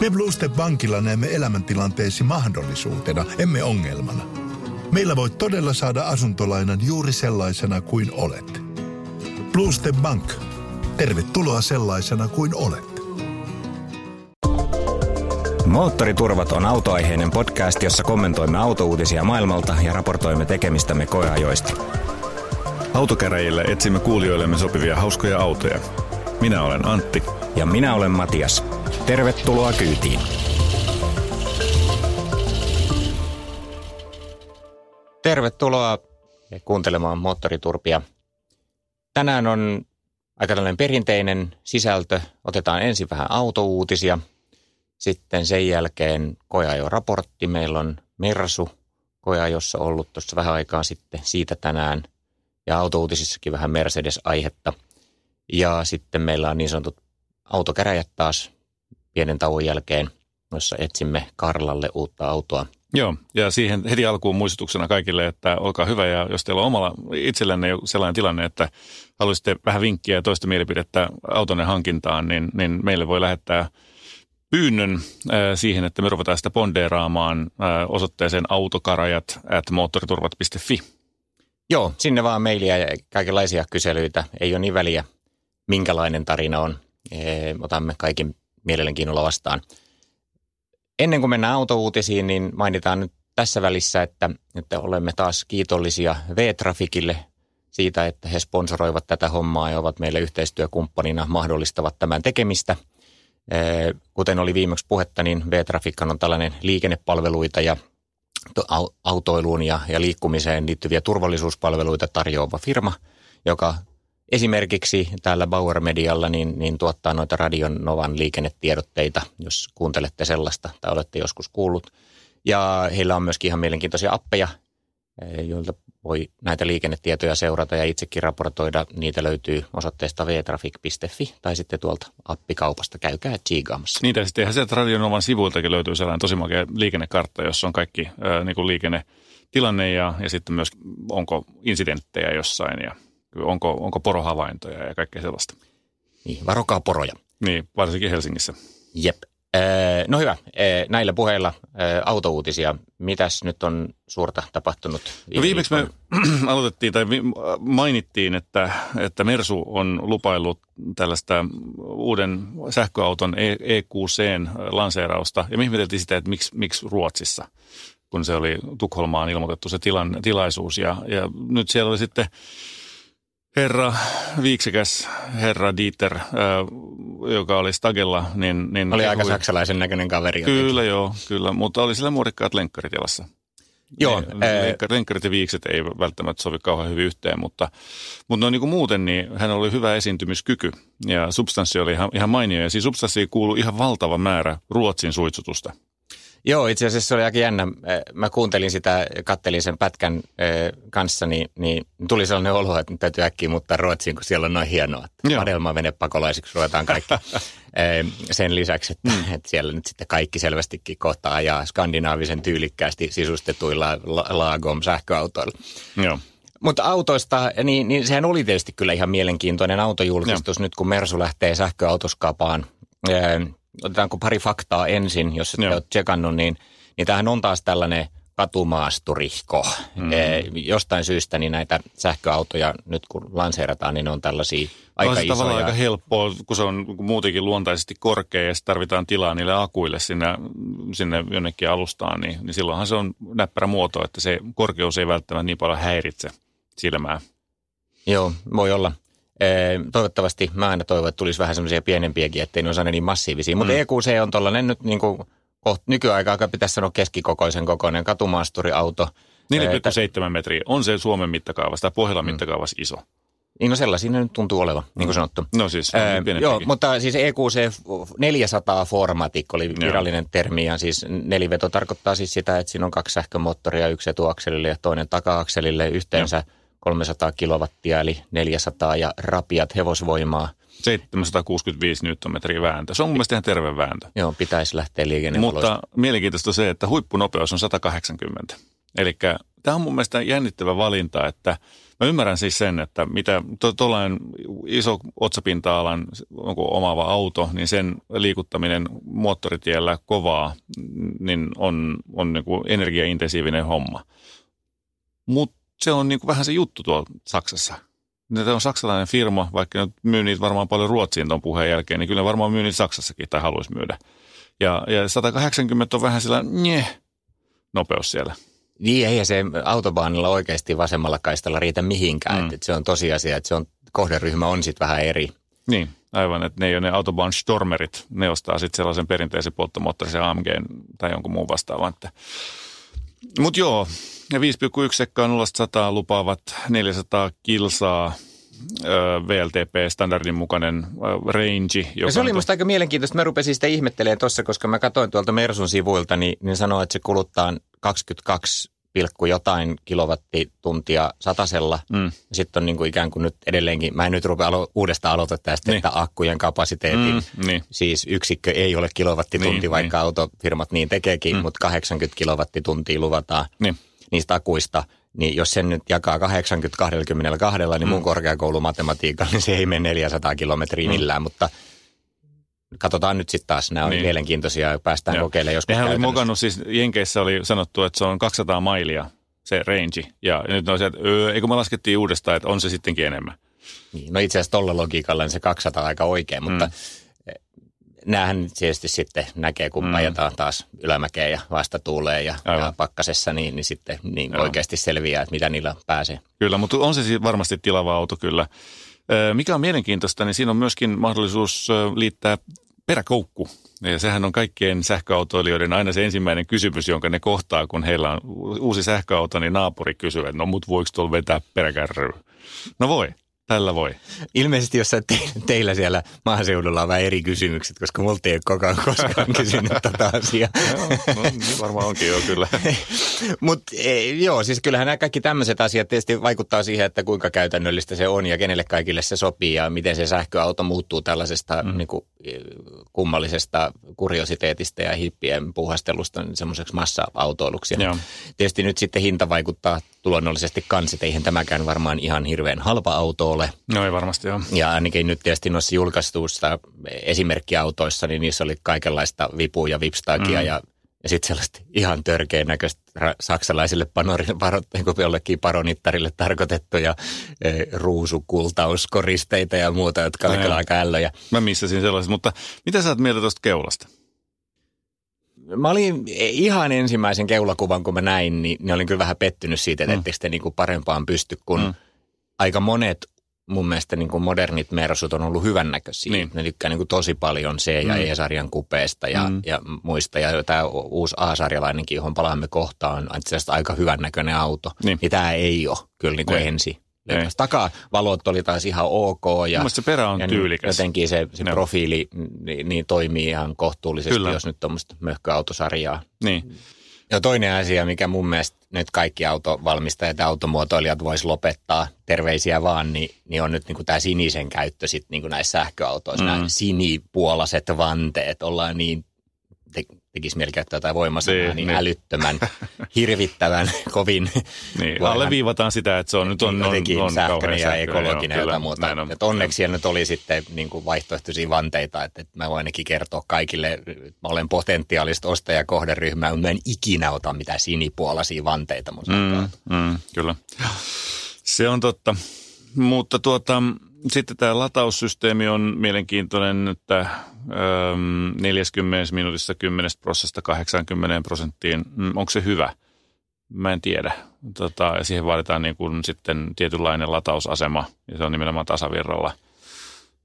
Me Bluestep Bankilla näemme elämäntilanteesi mahdollisuutena, emme ongelmana. Meillä voit todella saada asuntolainan juuri sellaisena kuin olet. Bluestep Bank. Tervetuloa sellaisena kuin olet. Moottoriturvat on autoaiheinen podcast, jossa kommentoimme autouutisia maailmalta ja raportoimme tekemistämme koeajoista. Autokäräjillä etsimme kuulijoillemme sopivia hauskoja autoja. Minä olen Antti. Ja minä olen Matias. Tervetuloa kyytiin. Tervetuloa kuuntelemaan Moottoriturpia. Tänään on aika tällainen perinteinen sisältö. Otetaan ensin vähän autouutisia. Sitten sen jälkeen koeajoraportti. Meillä on Mersu koeajossa ollut tuossa vähän aikaa sitten siitä tänään. Ja autouutisissakin vähän Mercedes-aihetta. Ja sitten meillä on niin sanotut autokäräjät taas pienen tauon jälkeen, jossa etsimme Karlalle uutta autoa. Joo, ja siihen heti alkuun muistutuksena kaikille, että olkaa hyvä ja jos teillä on omalla itsellänne sellainen tilanne, että haluaisitte vähän vinkkiä ja toista mielipidettä autonne hankintaan, niin, niin meille voi lähettää pyynnön äh, siihen, että me ruvetaan sitä pondeeraamaan äh, osoitteeseen autokarajat at moottoriturvat.fi. Joo, sinne vaan mailia ja kaikenlaisia kyselyitä. Ei ole niin väliä, minkälainen tarina on. Otamme kaiken mielenkiinnolla vastaan. Ennen kuin mennään autouutisiin, niin mainitaan nyt tässä välissä, että, että olemme taas kiitollisia V-Trafikille siitä, että he sponsoroivat tätä hommaa ja ovat meille yhteistyökumppanina, mahdollistavat tämän tekemistä. Kuten oli viimeksi puhetta, niin V-Trafik on tällainen liikennepalveluita ja autoiluun ja, ja liikkumiseen liittyviä turvallisuuspalveluita tarjoava firma, joka Esimerkiksi täällä Bauer Medialla niin, niin tuottaa noita Radion Novan liikennetiedotteita, jos kuuntelette sellaista tai olette joskus kuullut. Ja heillä on myöskin ihan mielenkiintoisia appeja, eh, joilta voi näitä liikennetietoja seurata ja itsekin raportoida. Niitä löytyy osoitteesta vtrafik.fi tai sitten tuolta appikaupasta. Käykää tsiigaamassa. Niitä sitten ihan sieltä Radionovan sivuiltakin löytyy sellainen tosi makea liikennekartta, jossa on kaikki äh, niin kuin liikennetilanne ja, ja sitten myös onko incidenttejä jossain ja onko, onko porohavaintoja ja kaikkea sellaista. Niin, varokaa poroja. Niin, varsinkin Helsingissä. Jep. No hyvä, näillä puheilla autouutisia. Mitäs nyt on suurta tapahtunut? No viimeksi me aloitettiin tai mainittiin, että, että Mersu on lupaillut tällaista uuden sähköauton EQCn lanseerausta. Ja me ihmeteltiin sitä, että miksi, miksi Ruotsissa, kun se oli Tukholmaan ilmoitettu se tilan, tilaisuus. Ja, ja nyt siellä oli sitten herra, viiksikäs herra Dieter, äh, joka oli Stagella. Niin, niin oli aika saksalaisen näköinen kaveri. Kyllä jotenkin. joo, kyllä, mutta oli sillä muodikkaat lenkkarit jalassa. Joo. Ne, ää... lenkkarit ja viikset ei välttämättä sovi kauhean hyvin yhteen, mutta, mutta no niin kuin muuten niin hän oli hyvä esiintymiskyky ja substanssi oli ihan, ihan mainio. Ja siis substanssiin kuuluu ihan valtava määrä Ruotsin suitsutusta. Joo, itse asiassa se oli aika jännä. Mä kuuntelin sitä, kattelin sen pätkän kanssa, niin, niin tuli sellainen olo, että täytyy äkkiä muuttaa Ruotsiin, kun siellä on noin hienoa. Padelma mene pakolaisiksi ruvetaan kaikki. sen lisäksi, että, mm. että siellä nyt sitten kaikki selvästikin kohtaa ja skandinaavisen tyylikkäästi sisustetuilla Lagom sähköautoilla. Joo. Mutta autoista, niin, niin sehän oli tietysti kyllä ihan mielenkiintoinen autojulkistus Joo. nyt, kun Mersu lähtee sähköautoskapaan otetaanko pari faktaa ensin, jos et ole tsekannut, niin, niin tämähän on taas tällainen katumaasturihko. Mm. E, jostain syystä niin näitä sähköautoja nyt kun lanseerataan, niin ne on tällaisia aika on se isoja. tavallaan aika helppoa, kun se on muutenkin luontaisesti korkea ja tarvitaan tilaa niille akuille sinne, sinne jonnekin alustaan, niin, niin silloinhan se on näppärä muoto, että se korkeus ei välttämättä niin paljon häiritse silmää. Joo, voi olla. Toivottavasti mä aina toivon, että tulisi vähän semmoisia pienempiäkin, ettei ne olisi aina niin massiivisia. Mutta mm. EQC on tuollainen nyt niin kuin koht, nykyaikaa pitäisi sanoa keskikokoisen kokoinen katumaasturiauto. 4,7 metriä on se Suomen mittakaavassa tai Pohjolan mm. mittakaavassa iso. Niin no sellaisia ne nyt tuntuu olevan, niin kuin mm. sanottu. No siis äh, Joo, mutta siis EQC 400 Formatic oli virallinen Joo. termi ja siis neliveto tarkoittaa siis sitä, että siinä on kaksi sähkömoottoria, yksi etuakselille ja toinen taka-akselille yhteensä. Joo 300 kilowattia eli 400 ja rapiat hevosvoimaa. 765 newtonmetriä vääntö. Se on mun mielestä ihan terve vääntö. Joo, pitäisi lähteä liikenne. Mutta mielenkiintoista se, että huippunopeus on 180. Eli tämä on mun mielestä jännittävä valinta, että Mä ymmärrän siis sen, että mitä tuollainen iso otsapinta-alan omaava auto, niin sen liikuttaminen moottoritiellä kovaa, niin on, on niin kuin energiaintensiivinen homma. Mutta se on niin kuin vähän se juttu tuolla Saksassa. Tämä on saksalainen firma, vaikka ne myy niitä varmaan paljon Ruotsiin tuon puheen jälkeen, niin kyllä varmaan myy niitä Saksassakin tai haluaisi myydä. Ja, ja 180 on vähän sillä nye nopeus siellä. Niin, ei se autobaanilla oikeasti vasemmalla kaistalla riitä mihinkään. Mm. Että se on tosiasia, että se on, kohderyhmä on sitten vähän eri. Niin, aivan, että ne ei ole ne autobahn stormerit. Ne ostaa sitten sellaisen perinteisen polttomoottorisen AMG tai jonkun muun vastaavan. Mutta joo, 5,1 sekkaa 0 lupaavat 400 kilsaa VLTP-standardin mukainen range. Joka ja se oli musta aika mielenkiintoista. Mä rupesin sitä ihmettelemään tuossa, koska mä katsoin tuolta Mersun sivuilta, niin, niin sanoo, että se kuluttaa 22 pilkku jotain kilowattituntia satasella. Mm. Sitten on niin kuin ikään kuin nyt edelleenkin, mä en nyt rupea alo- uudestaan aloita tästä, niin. että akkujen kapasiteetin, mm, niin. siis yksikkö ei ole kilowattitunti, niin, vaikka niin. autofirmat niin tekeekin, mm. mutta 80 kilowattituntia luvataan niin. Niistä akuista – niin jos sen nyt jakaa 80 22, niin mm. mun korkeakoulumatematiikalla, niin se ei mene 400 kilometriä mm. millään, mutta katsotaan nyt sitten taas, nämä on niin. mielenkiintoisia ja päästään Joo. kokeilemaan joskus Nehän oli mukannut, siis Jenkeissä oli sanottu, että se on 200 mailia se range, ja nyt on se, että öö, eikö me laskettiin uudestaan, että on se sittenkin enemmän. Niin, no itse asiassa tuolla logiikalla niin se 200 aika oikein, mutta mm näähän tietysti sitten näkee, kun mm. ajetaan taas ylämäkeen ja vasta tuulee ja, ja pakkasessa, niin, niin sitten niin oikeasti selviää, että mitä niillä pääsee. Kyllä, mutta on se siis varmasti tilava auto kyllä. Mikä on mielenkiintoista, niin siinä on myöskin mahdollisuus liittää peräkoukku. Ja sehän on kaikkien sähköautoilijoiden aina se ensimmäinen kysymys, jonka ne kohtaa, kun heillä on uusi sähköauto, niin naapuri kysyy, että no mut voiko tuolla vetää peräkärryä? No voi. Tällä voi. Ilmeisesti jos te, teillä siellä maaseudulla on vähän eri kysymykset, koska multa ei ole koko koskaan kysynyt tätä asiaa. joo, no, niin varmaan onkin jo kyllä. Mutta e, joo, siis kyllähän nämä kaikki tämmöiset asiat tietysti vaikuttaa siihen, että kuinka käytännöllistä se on ja kenelle kaikille se sopii ja miten se sähköauto muuttuu tällaisesta mm. niin kuin, e, kummallisesta kuriositeetista ja hippien puuhastelusta semmoiseksi massa-autoiluksi. Tietysti nyt sitten hinta vaikuttaa luonnollisesti kans, että eihän tämäkään varmaan ihan hirveän halpa auto ole. No ei varmasti joo. Ja ainakin nyt tietysti noissa julkaistuissa esimerkkiautoissa, niin niissä oli kaikenlaista vipuja ja vipstakia mm. ja ja sitten sellaista ihan törkeän näköistä saksalaisille panorille, paro, jollekin paronittarille tarkoitettuja e, ruusukultauskoristeita ja muuta, jotka olivat aika ällöjä. Mä missasin sellaiset, mutta mitä sä oot mieltä tuosta keulasta? Mä olin ihan ensimmäisen keulakuvan, kun mä näin, niin, niin olin kyllä vähän pettynyt siitä, että mm. etteikö te niin kuin parempaan pysty, kun mm. aika monet mun mielestä niin kuin modernit Mersut on ollut hyvännäköisiä. Niin. Ne tykkää niin kuin tosi paljon C- ja mm. E-sarjan kupeesta ja, mm. ja muista. Ja tämä uusi A-sarjalainenkin, johon palaamme kohtaan, on itse asiassa aika hyvännäköinen auto. Niin. Ja tämä ei ole kyllä niin kuin ensi Taka Takavalot oli taas ihan ok. Ja, se perä on ja tyylikäs. Jotenkin se, se profiili niin, niin, toimii ihan kohtuullisesti, Kyllä. jos nyt tuommoista möhköautosarjaa. Niin. Ja toinen asia, mikä mun mielestä nyt kaikki autovalmistajat ja automuotoilijat vois lopettaa, terveisiä vaan, niin, niin on nyt niin tämä sinisen käyttö sit niin näissä sähköautoissa. Mm. Nämä sinipuolaset vanteet, ollaan niin tekisi mieli käyttää jotain voimasanaa, niin, niin, niin älyttömän, hirvittävän, kovin. Niin, alleviivataan sitä, että se on nyt on, niin, on, on sähköinen ja ekologinen ja muuta. On, että onneksi siellä nyt oli sitten niin kuin vaihtoehtoisia vanteita, että, että mä voin ainakin kertoa kaikille, että mä olen potentiaalista ostajakohderyhmää, mutta mä en ikinä ota mitään sinipuolaisia vanteita mun mm, mm, Kyllä. Se on totta. Mutta tuota, sitten tämä lataussysteemi on mielenkiintoinen, että 40 ähm, minuutissa 10 prosessista 80 prosenttiin. Mm, onko se hyvä? Mä en tiedä. Tota, ja siihen vaaditaan niin kuin sitten tietynlainen latausasema, ja se on nimenomaan tasavirralla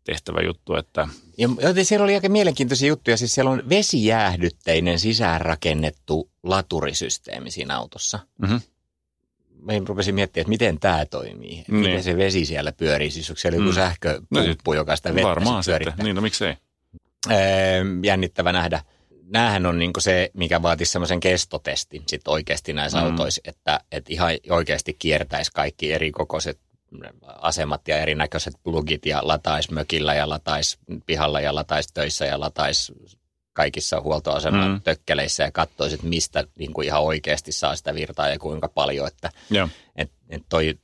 tehtävä juttu. Että... Ja, siellä oli aika mielenkiintoisia juttuja. Siis siellä on vesijäähdytteinen sisäänrakennettu laturisysteemi siinä autossa. Mm-hmm mä rupesin miettimään, että miten tämä toimii. Että niin. Miten se vesi siellä pyörii. Siis onko siellä joku mm. sähköpumppu, no, joka sitä vettä Varmaan sitten. Niin, no miksei. jännittävä nähdä. Nämähän on niin se, mikä vaatisi semmoisen kestotestin sit oikeasti näissä mm. autoissa, että, että ihan oikeasti kiertäisi kaikki eri kokoiset asemat ja erinäköiset plugit ja lataisi mökillä ja lataisi pihalla ja lataisi töissä ja lataisi kaikissa huoltoaseman mm. tökkeleissä ja katsoisi, että mistä niin kuin ihan oikeasti saa sitä virtaa ja kuinka paljon. Että, et, et toi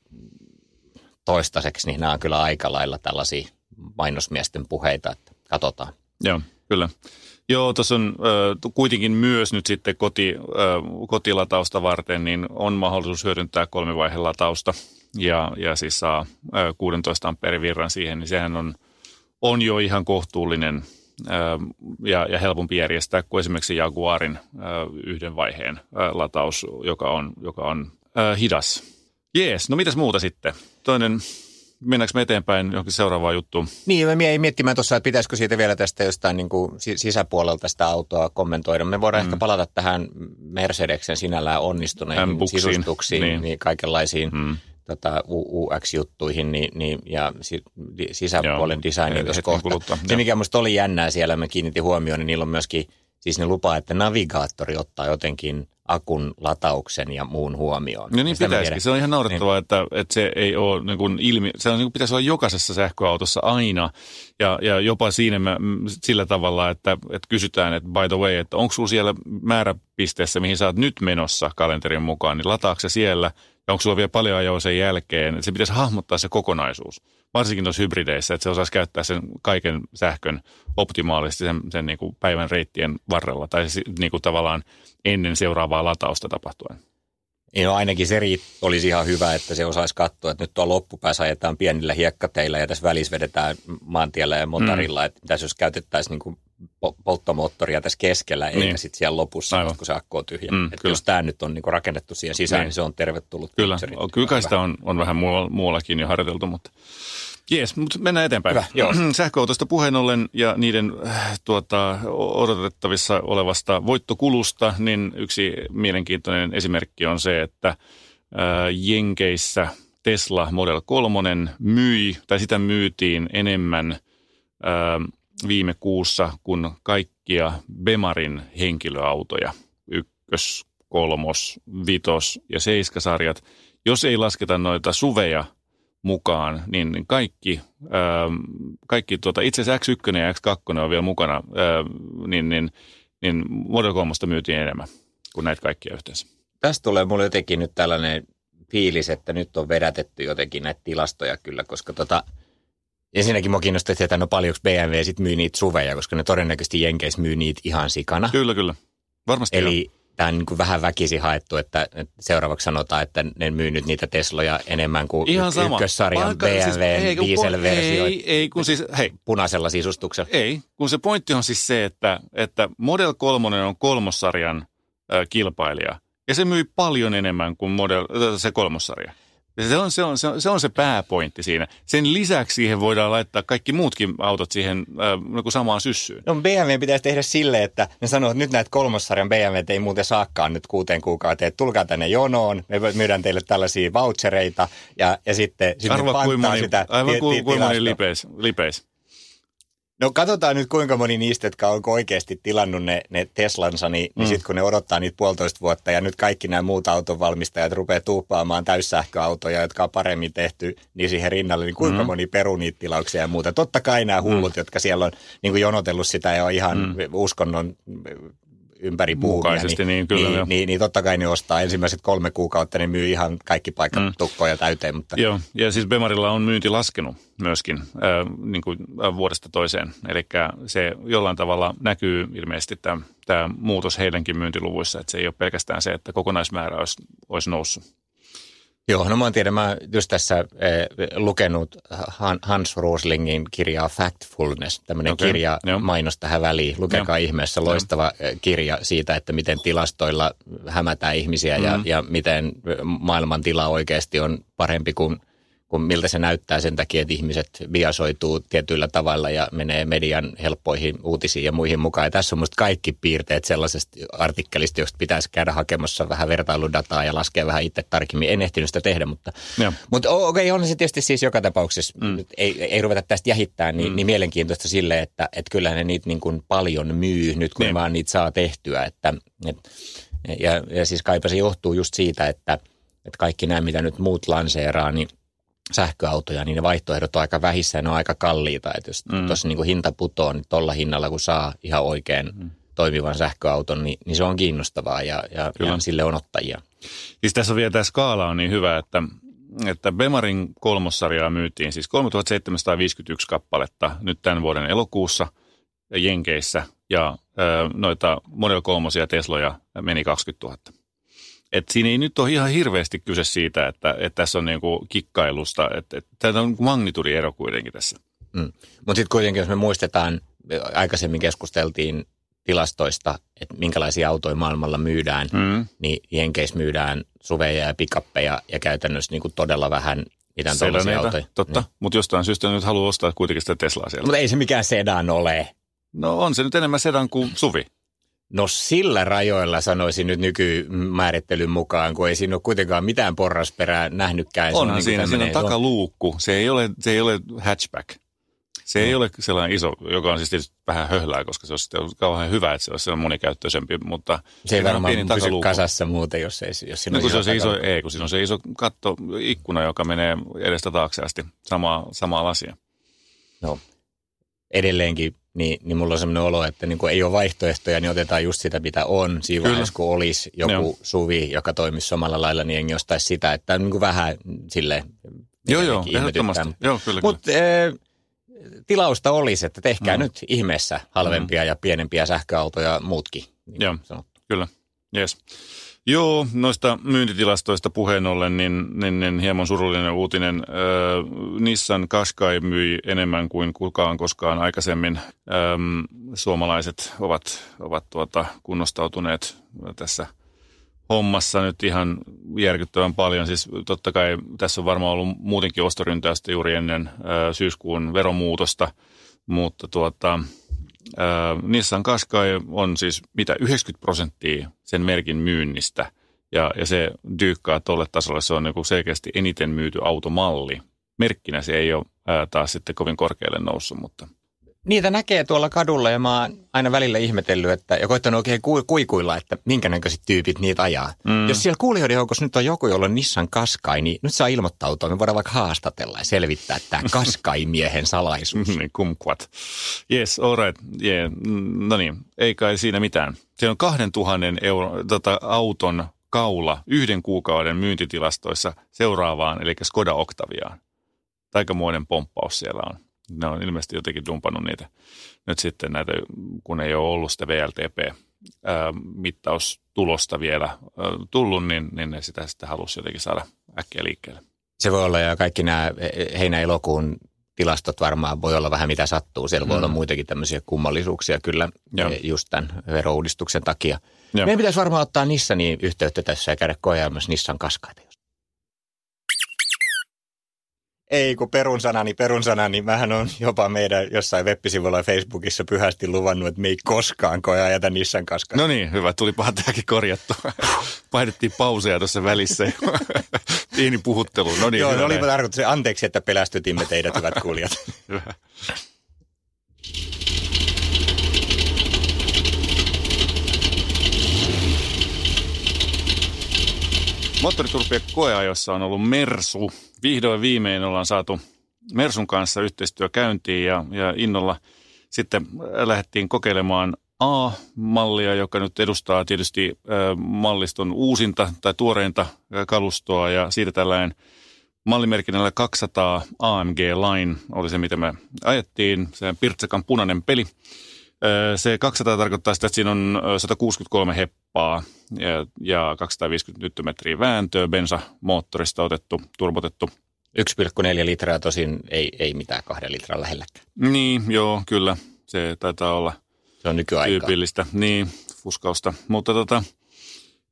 toistaiseksi, niin nämä on kyllä aika lailla tällaisia mainosmiesten puheita, että katsotaan. Joo, kyllä. Joo, tuossa on äh, kuitenkin myös nyt sitten koti, äh, kotilatausta varten, niin on mahdollisuus hyödyntää kolmivaihelatausta ja, ja siis saa äh, 16 amperin virran siihen, niin sehän on, on jo ihan kohtuullinen ja, ja helpompi järjestää kuin esimerkiksi Jaguarin äh, yhden vaiheen äh, lataus, joka on, joka on äh, hidas. Jees, no mitäs muuta sitten? Toinen mennäänkö me eteenpäin johonkin seuraavaan juttuun? Niin, mä jäin miettimään tuossa, että pitäisikö siitä vielä tästä jostain niin kuin sisäpuolelta sitä autoa kommentoida. Me voidaan mm. ehkä palata tähän Mercedeksen sinällään onnistuneihin M-buksiin. sisustuksiin, niin. niin kaikenlaisiin mm. Tota, UX-juttuihin niin, niin, ja sisäpuolen designiin tuossa kohta. Se, mikä minusta oli jännää siellä, mä kiinnitin huomioon, niin niillä on myöskin Siis ne lupaa, että navigaattori ottaa jotenkin akun latauksen ja muun huomioon. No niin pitäisikin. Se on ihan naurettavaa, niin. että, että se ei ole niin kuin ilmi, se on, niin kuin pitäisi olla jokaisessa sähköautossa aina. Ja, ja jopa siinä mä, sillä tavalla, että, että kysytään, että by the way, että onko sinulla siellä määräpisteessä, mihin sä oot nyt menossa kalenterin mukaan, niin lataako se siellä ja onko sulla vielä paljon ajoa sen jälkeen. Se pitäisi hahmottaa se kokonaisuus, varsinkin tuossa hybrideissä, että se osaisi käyttää sen kaiken sähkön optimaalisesti sen, sen niin kuin päivän reittien varrella tai niin kuin tavallaan ennen seuraavaa latausta tapahtuen. Niin no ainakin se olisi ihan hyvä, että se osaisi katsoa, että nyt tuo loppupäässä ajetaan pienillä hiekkateillä ja tässä välissä vedetään maantiellä ja motorilla, mm. että tässä jos käytettäisiin niin polttomoottoria tässä keskellä, niin. eikä sitten siellä lopussa, Aivan. kun se akku on tyhjä. Mm, että jos tämä nyt on niin rakennettu siihen sisään, niin, niin se on tervetullut. Kyllä, kyllä sitä on, on vähän muuallakin jo harjoiteltu, mutta Jees, mutta mennään eteenpäin. Hyvä, joo. Sähköautosta puheen ollen ja niiden äh, tuota, odotettavissa olevasta voittokulusta, niin yksi mielenkiintoinen esimerkki on se, että äh, Jenkeissä Tesla Model 3 myi, tai sitä myytiin enemmän äh, viime kuussa kuin kaikkia Bemarin henkilöautoja, ykkös, kolmos, vitos ja seiskasarjat. Jos ei lasketa noita suveja – mukaan, niin kaikki, ähm, kaikki tuota, itse asiassa X1 ja X2 on vielä mukana, ää, äh, niin, niin, niin Model 3 myytiin enemmän kuin näitä kaikkia yhteensä. Tästä tulee mulle jotenkin nyt tällainen fiilis, että nyt on vedätetty jotenkin näitä tilastoja kyllä, koska tota, ensinnäkin mua kiinnostaa että no paljonko BMW sitten myy niitä suveja, koska ne todennäköisesti Jenkeissä myy niitä ihan sikana. Kyllä, kyllä. Varmasti Eli jo tämä on niin kuin vähän väkisi haettu, että seuraavaksi sanotaan, että ne myy nyt niitä Tesloja enemmän kuin Ihan sama. ykkössarjan Vaikka, BMW siis, ei, diesel-versio. Ei, ei, kun siis, hei. Punaisella sisustuksella. Ei, kun se pointti on siis se, että, että Model 3 on kolmossarjan äh, kilpailija. Ja se myy paljon enemmän kuin model, se kolmossarja. Se on se, on, se, on, se on se pääpointti siinä. Sen lisäksi siihen voidaan laittaa kaikki muutkin autot siihen äh, samaan syssyyn. No BMW pitäisi tehdä sille, että ne sanoo, että nyt näitä kolmossarjan BMW ei muuten saakaan nyt kuuteen kuukauteen. Tulkaa tänne jonoon, me myydään teille tällaisia vouchereita ja, ja sitten, sitten arva kuin moni, sitä Aivan kuin, kuin moni lipeis, lipeis. No katsotaan nyt kuinka moni niistä, jotka on oikeasti tilannut ne, ne Teslansa, niin, niin mm. niin sitten kun ne odottaa niitä puolitoista vuotta ja nyt kaikki nämä muut autonvalmistajat rupeaa tuuppaamaan täyssähköautoja, jotka on paremmin tehty, niin siihen rinnalle, niin kuinka mm. moni peru niitä tilauksia ja muuta. Totta kai nämä hullut, mm. jotka siellä on niin kuin jonotellut sitä jo ihan mm. uskonnon ympäri puhumia, niin, niin, kyllä, niin, niin, niin, totta kai ne ostaa ensimmäiset kolme kuukautta, niin myy ihan kaikki paikat mm. tukkoja täyteen. Mutta... Joo, ja siis Bemarilla on myynti laskenut myöskin äh, niin kuin vuodesta toiseen. Eli se jollain tavalla näkyy ilmeisesti tämä, tämä muutos heidänkin myyntiluvuissa, että se ei ole pelkästään se, että kokonaismäärä olisi, olisi noussut. Joo, no mä tiedän, mä just tässä eh, lukenut Hans Roslingin kirjaa Factfulness, tämmöinen okay, kirja jo. mainos tähän väliin. Lukekaa jo. ihmeessä loistava jo. kirja siitä, että miten tilastoilla hämätään ihmisiä mm. ja, ja miten maailman tila oikeasti on parempi kuin kuin miltä se näyttää sen takia, että ihmiset biasoituu tietyillä tavalla ja menee median helppoihin uutisiin ja muihin mukaan. Ja tässä on musta kaikki piirteet sellaisesta artikkelista, josta pitäisi käydä hakemassa vähän vertailudataa ja laskea vähän itse tarkemmin. En ehtinyt sitä tehdä, mutta, mutta okei, okay, on se tietysti siis joka tapauksessa, mm. ei, ei ruveta tästä jähittämään, niin, mm. niin mielenkiintoista sille, että, että kyllä ne niitä niin kuin paljon myy nyt, kun ne. vaan niitä saa tehtyä. Että, et, ja, ja siis kaipa se johtuu just siitä, että, että kaikki nämä, mitä nyt muut lanseeraa, niin sähköautoja, niin ne vaihtoehdot on aika vähissä ja ne on aika kalliita. Että jos mm. tuossa niin hinta putoaa, niin tuolla hinnalla kun saa ihan oikein mm. toimivan sähköauton, niin, niin se on kiinnostavaa ja, ja, ja sille on ottajia. Siis tässä on vielä tämä skaala on niin hyvä, että, että Bemarin kolmossarjaa myytiin siis 3751 kappaletta nyt tämän vuoden elokuussa Jenkeissä ja noita Model 3 Tesloja meni 20 000. Et siinä ei nyt ole ihan hirveästi kyse siitä, että, että tässä on niinku kikkailusta, että, että tämä on magnitudiero kuitenkin tässä. Mm. Mutta sitten kuitenkin, jos me muistetaan, aikaisemmin keskusteltiin tilastoista, että minkälaisia autoja maailmalla myydään, mm. niin Jenkeissä myydään suveja ja pikappeja ja käytännössä niin kuin todella vähän mitään tuollaisia autoja. Totta, niin. mutta jostain syystä nyt haluaa ostaa kuitenkin sitä Teslaa siellä. Mutta ei se mikään sedan ole. No on se nyt enemmän sedan kuin suvi. No sillä rajoilla sanoisin nyt nykymäärittelyn mukaan, kun ei siinä ole kuitenkaan mitään porrasperää nähnytkään. On niin siinä, siinä on takaluukku. Se ei ole, se ei ole hatchback. Se no. ei ole sellainen iso, joka on siis tietysti vähän höhlää, koska se olisi kauhean hyvä, että se olisi monikäyttöisempi, mutta... Se ei varmaan pysy kasassa muuten, jos, ei, jos siinä no, on, se on se iso, ei, kun siinä on se iso katto, ikkuna, joka menee edestä taakse asti, samaa, samaa lasia. No, edelleenkin niin, niin mulla on sellainen olo, että niin kun ei ole vaihtoehtoja, niin otetaan just sitä, mitä on. Siinä Kyllä. vaiheessa, kun olisi joku joo. suvi, joka toimisi samalla lailla, niin jengi ostaisi sitä. Että on niin kuin vähän sille Joo, joo, ehdottomasti. Joo, kyllä, Mutta e, tilausta olisi, että tehkää mm. nyt ihmeessä halvempia mm. ja pienempiä sähköautoja muutkin. Niin joo, sanottu. kyllä. Yes. Joo, noista myyntitilastoista puheen ollen, niin, niin, niin hieman surullinen uutinen. Äh, Nissan Qashqai myi enemmän kuin kukaan koskaan aikaisemmin. Ähm, suomalaiset ovat, ovat tuota, kunnostautuneet tässä hommassa nyt ihan järkyttävän paljon. Siis totta kai tässä on varmaan ollut muutenkin ostoryntäystä juuri ennen äh, syyskuun veromuutosta, mutta tuota, Nissan Qashqai on siis mitä 90 prosenttia sen merkin myynnistä. Ja, ja se dyykkaa tuolle tasolle, se on niin selkeästi eniten myyty automalli. Merkkinä se ei ole ää, taas sitten kovin korkealle noussut, mutta – niitä näkee tuolla kadulla ja mä oon aina välillä ihmetellyt että, ja koittanut oikein kuikuilla, että minkä näköiset tyypit niitä ajaa. Mm. Jos siellä kuulijoiden joukossa nyt on joku, jolla on Nissan Kaskai, niin nyt saa ilmoittautua. Me voidaan vaikka haastatella ja selvittää tämä Kaskai-miehen salaisuus. niin, kumquat. Yes, all right. Yeah. No niin, ei kai siinä mitään. Se on 2000 euro, tota, auton kaula yhden kuukauden myyntitilastoissa seuraavaan, eli Skoda Octaviaan. Aikamoinen pomppaus siellä on ne on ilmeisesti jotenkin dumpannut niitä nyt sitten näitä, kun ei ole ollut sitä VLTP-mittaustulosta vielä tullut, niin, niin ne sitä sitten halusi jotenkin saada äkkiä liikkeelle. Se voi olla ja kaikki nämä heinä-elokuun tilastot varmaan voi olla vähän mitä sattuu. Siellä mm. voi olla muitakin tämmöisiä kummallisuuksia kyllä Joo. just tämän verouudistuksen takia. Joo. Meidän pitäisi varmaan ottaa Nissaniin yhteyttä tässä ja käydä koeajamassa Nissan kaskaita. Ei, kun perun sanani, perun sanani. Mähän on jopa meidän jossain web-sivulla ja Facebookissa pyhästi luvannut, että me ei koskaan koja ajata Nissan kaskaa. No niin, hyvä. Tulipahan tämäkin korjattu. Painettiin pauseja tuossa välissä. Pieni puhuttelu. No niin, Joo, no olipa tarkoitus. Anteeksi, että pelästytimme teidät, hyvät kuulijat. hyvä. Moottoriturpien koeajossa on ollut Mersu. Vihdoin viimein ollaan saatu Mersun kanssa yhteistyö käyntiin ja, ja innolla sitten lähdettiin kokeilemaan A-mallia, joka nyt edustaa tietysti malliston uusinta tai tuoreinta kalustoa ja siitä tällainen mallimerkinnällä 200 AMG Line oli se, mitä me ajettiin. Se Pirtsakan punainen peli. Se 200 tarkoittaa sitä, että siinä on 163 heppaa ja, ja 250 nyttometriä vääntöä, bensamoottorista otettu, turbotettu. 1,4 litraa tosin ei, ei mitään kahden litran lähelläkään. Niin, joo, kyllä. Se taitaa olla se on nykyaikaa. tyypillistä. Niin, fuskausta. Mutta tota,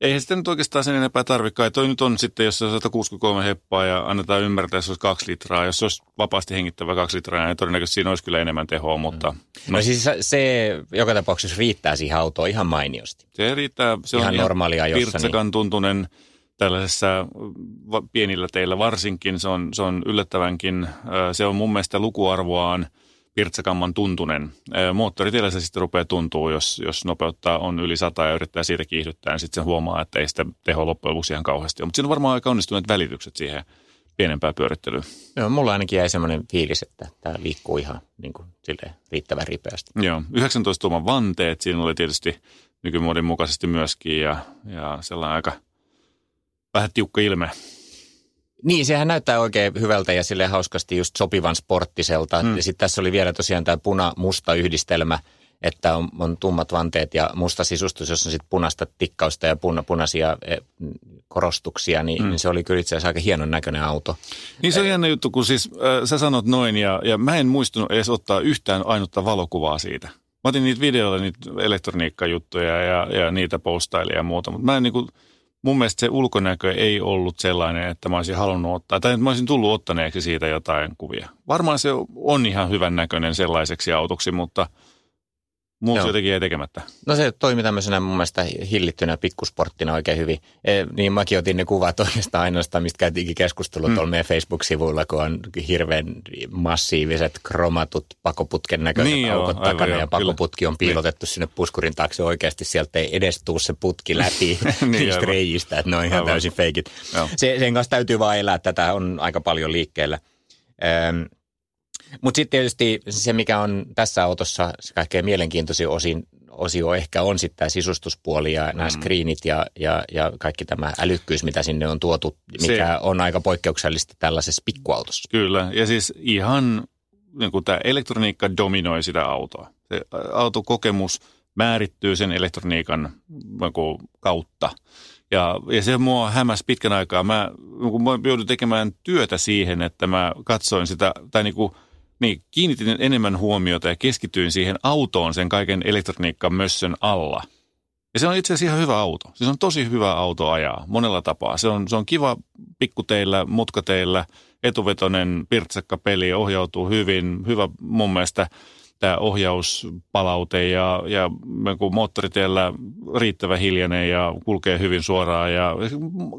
Eihän sitä nyt oikeastaan sen enempää tarvikaan. Toi nyt on sitten, jos se on 163 heppaa ja annetaan ymmärtää, että se olisi kaksi litraa. Jos se olisi vapaasti hengittävä kaksi litraa, niin todennäköisesti siinä olisi kyllä enemmän tehoa, mutta... Mm. No. no siis se joka tapauksessa riittää siihen autoon ihan mainiosti. Se riittää. Se ihan on normaalia ihan pirtsakan niin... tuntunen tällaisessa pienillä teillä varsinkin. Se on, se on yllättävänkin, se on mun mielestä lukuarvoaan – pirtsakamman tuntunen. Moottoritiellä se sitten rupeaa tuntuu, jos, jos nopeuttaa on yli 100 ja yrittää siitä kiihdyttää, niin sitten se huomaa, että ei sitä teho loppujen lopuksi ihan kauheasti ole. Mutta siinä on varmaan aika onnistuneet välitykset siihen pienempään pyörittelyyn. Joo, mulla ainakin jäi semmoinen fiilis, että tämä liikkuu ihan niin kuin, riittävän ripeästi. Joo, 19 tuoman vanteet, siinä oli tietysti nykymuodin mukaisesti myöskin ja, ja sellainen aika vähän tiukka ilme Niin, sehän näyttää oikein hyvältä ja sille hauskasti just sopivan sporttiselta. Mm. Ja sitten tässä oli vielä tosiaan tämä puna-musta yhdistelmä, että on, on tummat vanteet ja musta sisustus, jossa on sitten punaista tikkausta ja puna, punaisia e, korostuksia, niin, mm. niin se oli kyllä itse asiassa aika hienon näköinen auto. Niin se on jännä juttu, kun siis äh, sä sanot noin ja, ja mä en muistunut edes ottaa yhtään ainutta valokuvaa siitä. Mä otin niitä videoilla, niitä elektroniikkajuttuja ja, ja niitä postailin ja muuta, mutta mä en niinku, mun mielestä se ulkonäkö ei ollut sellainen, että mä olisin halunnut ottaa, tai että mä olisin tullut ottaneeksi siitä jotain kuvia. Varmaan se on ihan hyvän näköinen sellaiseksi autoksi, mutta – Muuta jotenkin ei tekemättä. No se toimi tämmöisenä mun mielestä hillittynä pikkusporttina oikein hyvin. E, niin mäkin otin ne kuvat oikeastaan ainoastaan, mistä käytiinkin keskustelua mm. tuolla meidän Facebook-sivuilla, kun on hirveän massiiviset kromatut pakoputken näköiset niin aukot joo, takana aivan, ja pakoputki on niin. piilotettu niin. sinne puskurin taakse. Oikeasti sieltä ei edes tuu se putki läpi niin, niistä reijistä, että ne on ihan aivan. täysin feikit. Se, sen kanssa täytyy vaan elää, tätä on aika paljon liikkeellä. Mutta sitten tietysti se, mikä on tässä autossa se kaikkein mielenkiintoisin osin, osio ehkä on sitten tämä sisustuspuoli ja nämä mm. screenit ja, ja, ja kaikki tämä älykkyys, mitä sinne on tuotu, mikä se, on aika poikkeuksellista tällaisessa pikkuautossa. Kyllä, ja siis ihan niin kuin tämä elektroniikka dominoi sitä autoa. Se autokokemus määrittyy sen elektroniikan niin kautta. Ja, ja se mua hämäsi pitkän aikaa. Mä, kun mä joudun tekemään työtä siihen, että mä katsoin sitä, tai niin kuin – niin, kiinnitin enemmän huomiota ja keskityin siihen autoon sen kaiken elektroniikan mössön alla. Ja se on itse asiassa ihan hyvä auto. Se on tosi hyvä auto ajaa monella tapaa. Se on, se on kiva pikkuteillä, mutkateillä, etuvetoinen pirtsakka peli, ohjautuu hyvin. Hyvä mun mielestä tämä ohjauspalaute ja, ja moottoriteellä riittävä hiljainen ja kulkee hyvin suoraan. Ja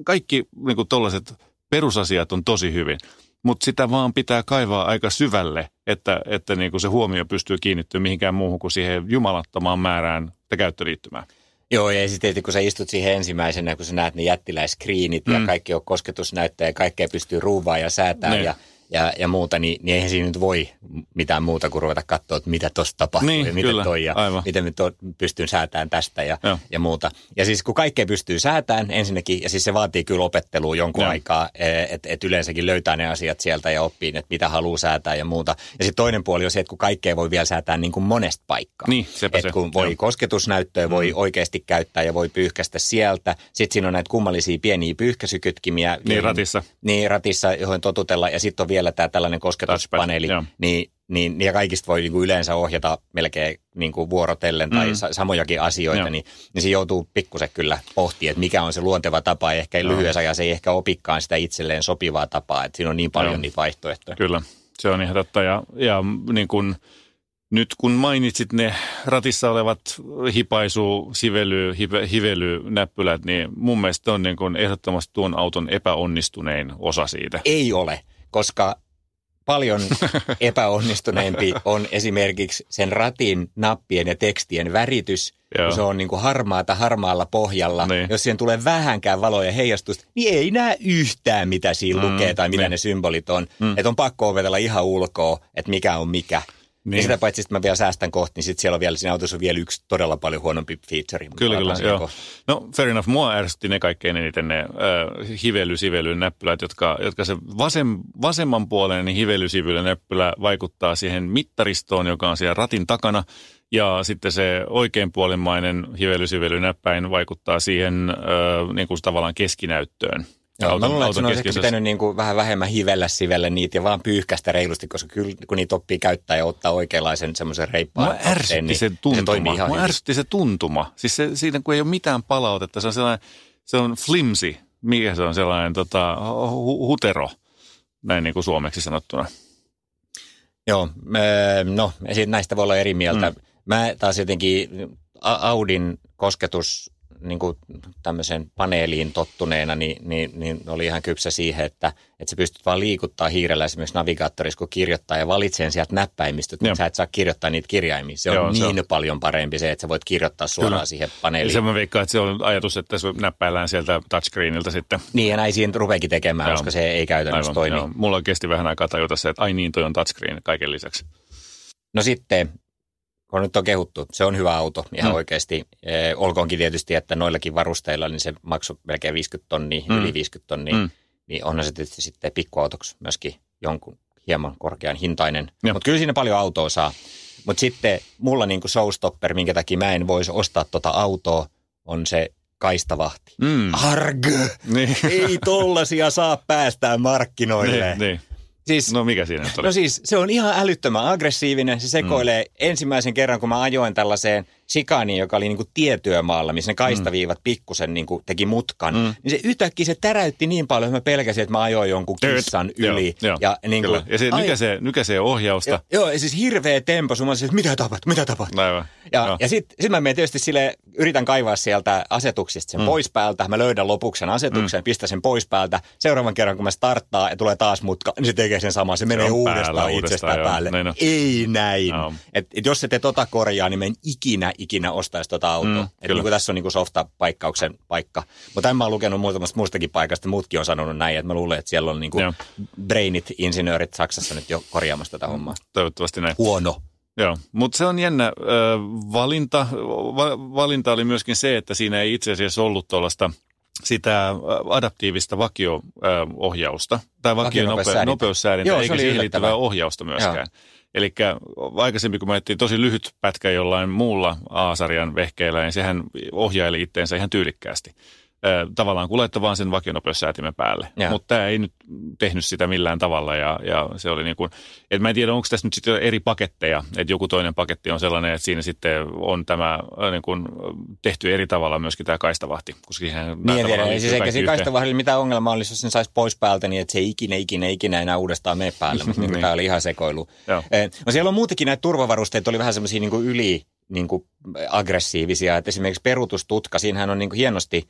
kaikki niin tuollaiset perusasiat on tosi hyvin mutta sitä vaan pitää kaivaa aika syvälle, että, että niin kuin se huomio pystyy kiinnittymään mihinkään muuhun kuin siihen jumalattomaan määrään käyttöliittymään. Joo, ja sitten kun sä istut siihen ensimmäisenä, kun sä näet ne jättiläiskriinit mm. ja kaikki on kosketusnäyttöjä ja kaikkea pystyy ruuvaa ja säätää niin. ja ja, ja muuta, niin, niin eihän siinä nyt voi mitään muuta kuin ruveta katsoa, että mitä tuossa tapahtuu niin, ja miten kyllä, toi ja aivan. miten me to, pystyn säätämään tästä ja, ja muuta. Ja siis kun kaikkea pystyy säätämään ensinnäkin, ja siis se vaatii kyllä opettelua jonkun ja. aikaa, e, että et yleensäkin löytää ne asiat sieltä ja oppii, että mitä haluaa säätää ja muuta. Ja sitten toinen puoli on se, että kun kaikkea voi vielä säätää niin kuin monesta paikkaa. Niin, että se. kun voi Joo. kosketusnäyttöä, voi mm. oikeasti käyttää ja voi pyyhkästä sieltä. Sitten siinä on näitä kummallisia pieniä pyyhkäsykytkimiä. Niin, ratissa. Niin, ratissa, johon totutella. Ja sitten on vielä tämä tällainen kosketuspaneeli, niin, niin, ja kaikista voi niin kuin yleensä ohjata melkein niin kuin vuorotellen tai mm. samojakin asioita, niin, niin se joutuu pikkusen kyllä pohtimaan, että mikä on se luonteva tapa. Ehkä no. lyhyessä ajassa ei ehkä opikaan sitä itselleen sopivaa tapaa, että siinä on niin paljon Joo. niitä vaihtoehtoja. Kyllä, se on ihan totta. Ja, ja niin kuin, nyt kun mainitsit ne ratissa olevat hipaisu, sively, hive, hivelynäppylät, niin mun mielestä on niin kuin ehdottomasti tuon auton epäonnistunein osa siitä. Ei ole, koska paljon epäonnistuneempi on esimerkiksi sen ratin nappien ja tekstien väritys. Joo. Kun se on niin kuin harmaata harmaalla pohjalla. Niin. Jos siihen tulee vähänkään valoa ja heijastusta, niin ei näe yhtään, mitä siinä mm, lukee tai mitä niin. ne symbolit on. Mm. Että on pakko opetella ihan ulkoa, että mikä on mikä. Niin. Ja sitä paitsi, että mä vielä säästän kohti, niin sitten siellä on vielä, siinä autossa on vielä yksi todella paljon huonompi feature. Kyllä, kyllä, joo. Kohta. No fair enough, mua ärsytti ne kaikkein eniten ne äh, hively näppylät, jotka, jotka se vasem, vasemman puolen niin hively näppylä vaikuttaa siihen mittaristoon, joka on siellä ratin takana. Ja sitten se oikeinpuolimmainen hively näppäin vaikuttaa siihen äh, niin kuin tavallaan keskinäyttöön. Joo, auton, mä luulen, että olisi pitänyt niin kuin vähän vähemmän hivellä sivelle niitä ja vaan pyyhkästä reilusti, koska kyllä kun niitä oppii käyttää ja ottaa oikeanlaisen semmoisen reippaan. Mua ärsytti niin se tuntuma. Se Mua ärsytti se tuntuma. Siis se, siitä kun ei ole mitään palautetta, se on sellainen, se on flimsi. Mikä se on sellainen tota, hu- hutero, näin niin kuin suomeksi sanottuna. Joo, no näistä voi olla eri mieltä. Mm. Mä taas jotenkin Audin kosketus niin kuin tämmöiseen paneeliin tottuneena, niin, niin, niin oli ihan kypsä siihen, että, että sä pystyt vaan liikuttaa hiirellä esimerkiksi navigaattorissa, kun kirjoittaa ja valitsee sieltä näppäimistä, että sä et saa kirjoittaa niitä kirjaimia. Se on Joo, niin se on. paljon parempi se, että sä voit kirjoittaa suoraan Kyllä. siihen paneeliin. Ja se mä veikkaan, että se on ajatus, että se näppäillään sieltä touchscreenilta sitten. Niin ja näin siinä rupeekin tekemään, Joo. koska se ei käytännössä Aivan, toimi. Joo. Mulla kesti vähän aikaa tajuta se, että ai niin, toi on touchscreen kaiken lisäksi. No sitten kun nyt on kehuttu, se on hyvä auto ihan mm. oikeasti. E, olkoonkin tietysti, että noillakin varusteilla niin se maksoi melkein 50 tonnia, mm. yli 50 tonnia. Mm. niin onhan se tietysti sitten pikkuautoksi myöskin jonkun hieman korkean hintainen. Mutta kyllä siinä paljon autoa saa. Mutta sitten mulla niinku showstopper, minkä takia mä en voisi ostaa tota autoa, on se kaistavahti. Mm. Arg! Niin. Ei tollasia saa päästää markkinoille. niin, niin. Siis, No mikä siinä nyt oli? no siis se on ihan älyttömän aggressiivinen. Se sekoilee mm. ensimmäisen kerran, kun mä ajoin tällaiseen sikaniin, joka oli niinku tietyömaalla, missä ne kaistaviivat pikkusen niinku teki mutkan. Mm. Niin se yhtäkkiä se täräytti niin paljon, että mä pelkäsin, että mä ajoin jonkun kissan yli. Joo, joo, ja, niinku, kyllä. ja se ai- nykäisee, nykäisee ohjausta. Joo, joo, ja siis hirveä tempo. Sun mä olisin, että mitä tapahtuu, mitä tapahtuu. Aivan. Ja, Joo. ja sitten sit mä menen tietysti sille, yritän kaivaa sieltä asetuksista sen mm. pois päältä. Mä löydän lopuksi sen asetuksen, mm. pistän sen pois päältä. Seuraavan kerran, kun mä starttaa ja tulee taas mutka, niin se tekee sen saman. Se, menee on uudestaan päällä itsestään uudestaan, joo. päälle. Näin on. Ei näin. Joo. Et, et jos et te tota korjaa, niin mä en ikinä, ikinä ostaisi tota autoa. Mm, Mm, et niin tässä on niin softa-paikkauksen paikka. Mutta tämän mä oon lukenut muutamasta muustakin paikasta. Muutkin on sanonut näin, että mä luulen, että siellä on niin Joo. brainit, insinöörit Saksassa nyt jo korjaamassa tätä hommaa. Toivottavasti näin. Huono. Joo, mutta se on jännä ö, valinta. Va, valinta oli myöskin se, että siinä ei itse asiassa ollut tuollaista sitä adaptiivista vakio-ohjausta tai Vakionopeussäädintä. Joo, eikä siihen liittyvää ohjausta myöskään. Eli aikaisemmin, kun ajettiin tosi lyhyt pätkä jollain muulla A-sarjan vehkeellä, niin sehän ohjaili itteensä ihan tyylikkäästi. Tavallaan kun laittoi vaan sen vakionopeussäätimen päälle. Mutta tämä ei nyt tehnyt sitä millään tavalla ja, ja se oli niin kuin, että mä en tiedä, onko tässä nyt sitten eri paketteja, että joku toinen paketti on sellainen, että siinä sitten on tämä niin kuin, tehty eri tavalla myöskin tämä kaistavahti, koska siihen Niin, tiedä. Ei siis eikä siinä kaistavahdilla mitään ongelmaa olisi, jos sen saisi pois päältä, niin että se ei ikinä, ikinä, ikinä enää uudestaan mene päälle. Mutta niin. Niin. tämä oli ihan sekoilu. Joo. Eh, No siellä on muutenkin näitä turvavarusteita, oli vähän semmoisia niin yli niin kuin aggressiivisia. Että esimerkiksi peruutustutka, siinähän on niin kuin hienosti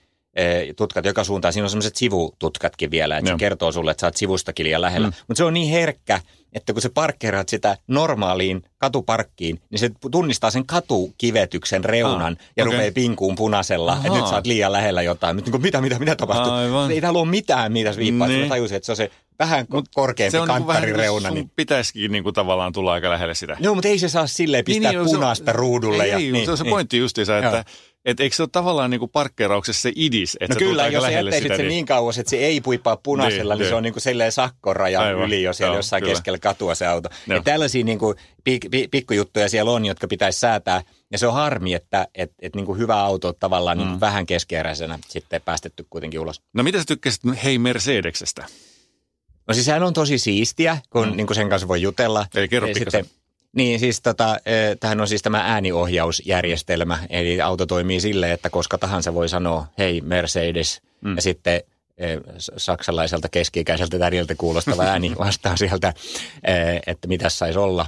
tutkat joka suuntaan. Siinä on semmoiset sivututkatkin vielä, että Joo. se kertoo sulle, että sä oot sivustakin liian lähellä. Mm. Mutta se on niin herkkä, että kun sä parkkeeraat sitä normaaliin katuparkkiin, niin se tunnistaa sen katukivetyksen reunan Ah, ja okei. rupeaa pinkuun punaisella, että Ahaa. nyt sä oot liian lähellä jotain. Nyt niin mitä, mitä, mitä tapahtuu? Aivan. Ei täällä ole mitään, mitä se viippaa. Niin. Niin. Mä tajusin, että se on se vähän Mut korkeampi Se on niin kuin vähän kanttarin niin Niin... pitäisikin niin kuin tavallaan tulla aika lähelle sitä. Joo, mutta ei se saa silleen pistää niin, se on- punaista ruudulle. Ei, ja, ei, niin, se on se niin. pointti justiinsa, että et eikö se ole tavallaan niin kuin parkkeerauksessa se idis, että No kyllä, jos jättäisit sitä. sen niin kauas, että se ei puippaa punaisella, niin, Niin, niin se on niin kuin silleen sakkorajan Aivan, yli jo siellä joo, jossain kyllä. keskellä katua se auto. Joo. Ja tällaisia niin kuin pik, pik, pikkujuttuja siellä on, jotka pitäisi säätää. Ja se on harmi, että et, et niin kuin hyvä auto on tavallaan niin kuin vähän keskeeräisenä sitten päästetty kuitenkin ulos. No mitä sä tykkäsit Hei Mercedeksestä? No siis sehän on tosi siistiä, kun mm. niin kuin sen kanssa voi jutella. Eli kerro pikkasen. Niin, siis tota, eh, tämähän on siis tämä ääniohjausjärjestelmä. Eli auto toimii silleen, että koska tahansa voi sanoa, hei Mercedes, mm. ja sitten s- saksalaiselta keski-ikäiseltä täriltä kuulostava ääni vastaa sieltä, eh, että mitä saisi olla.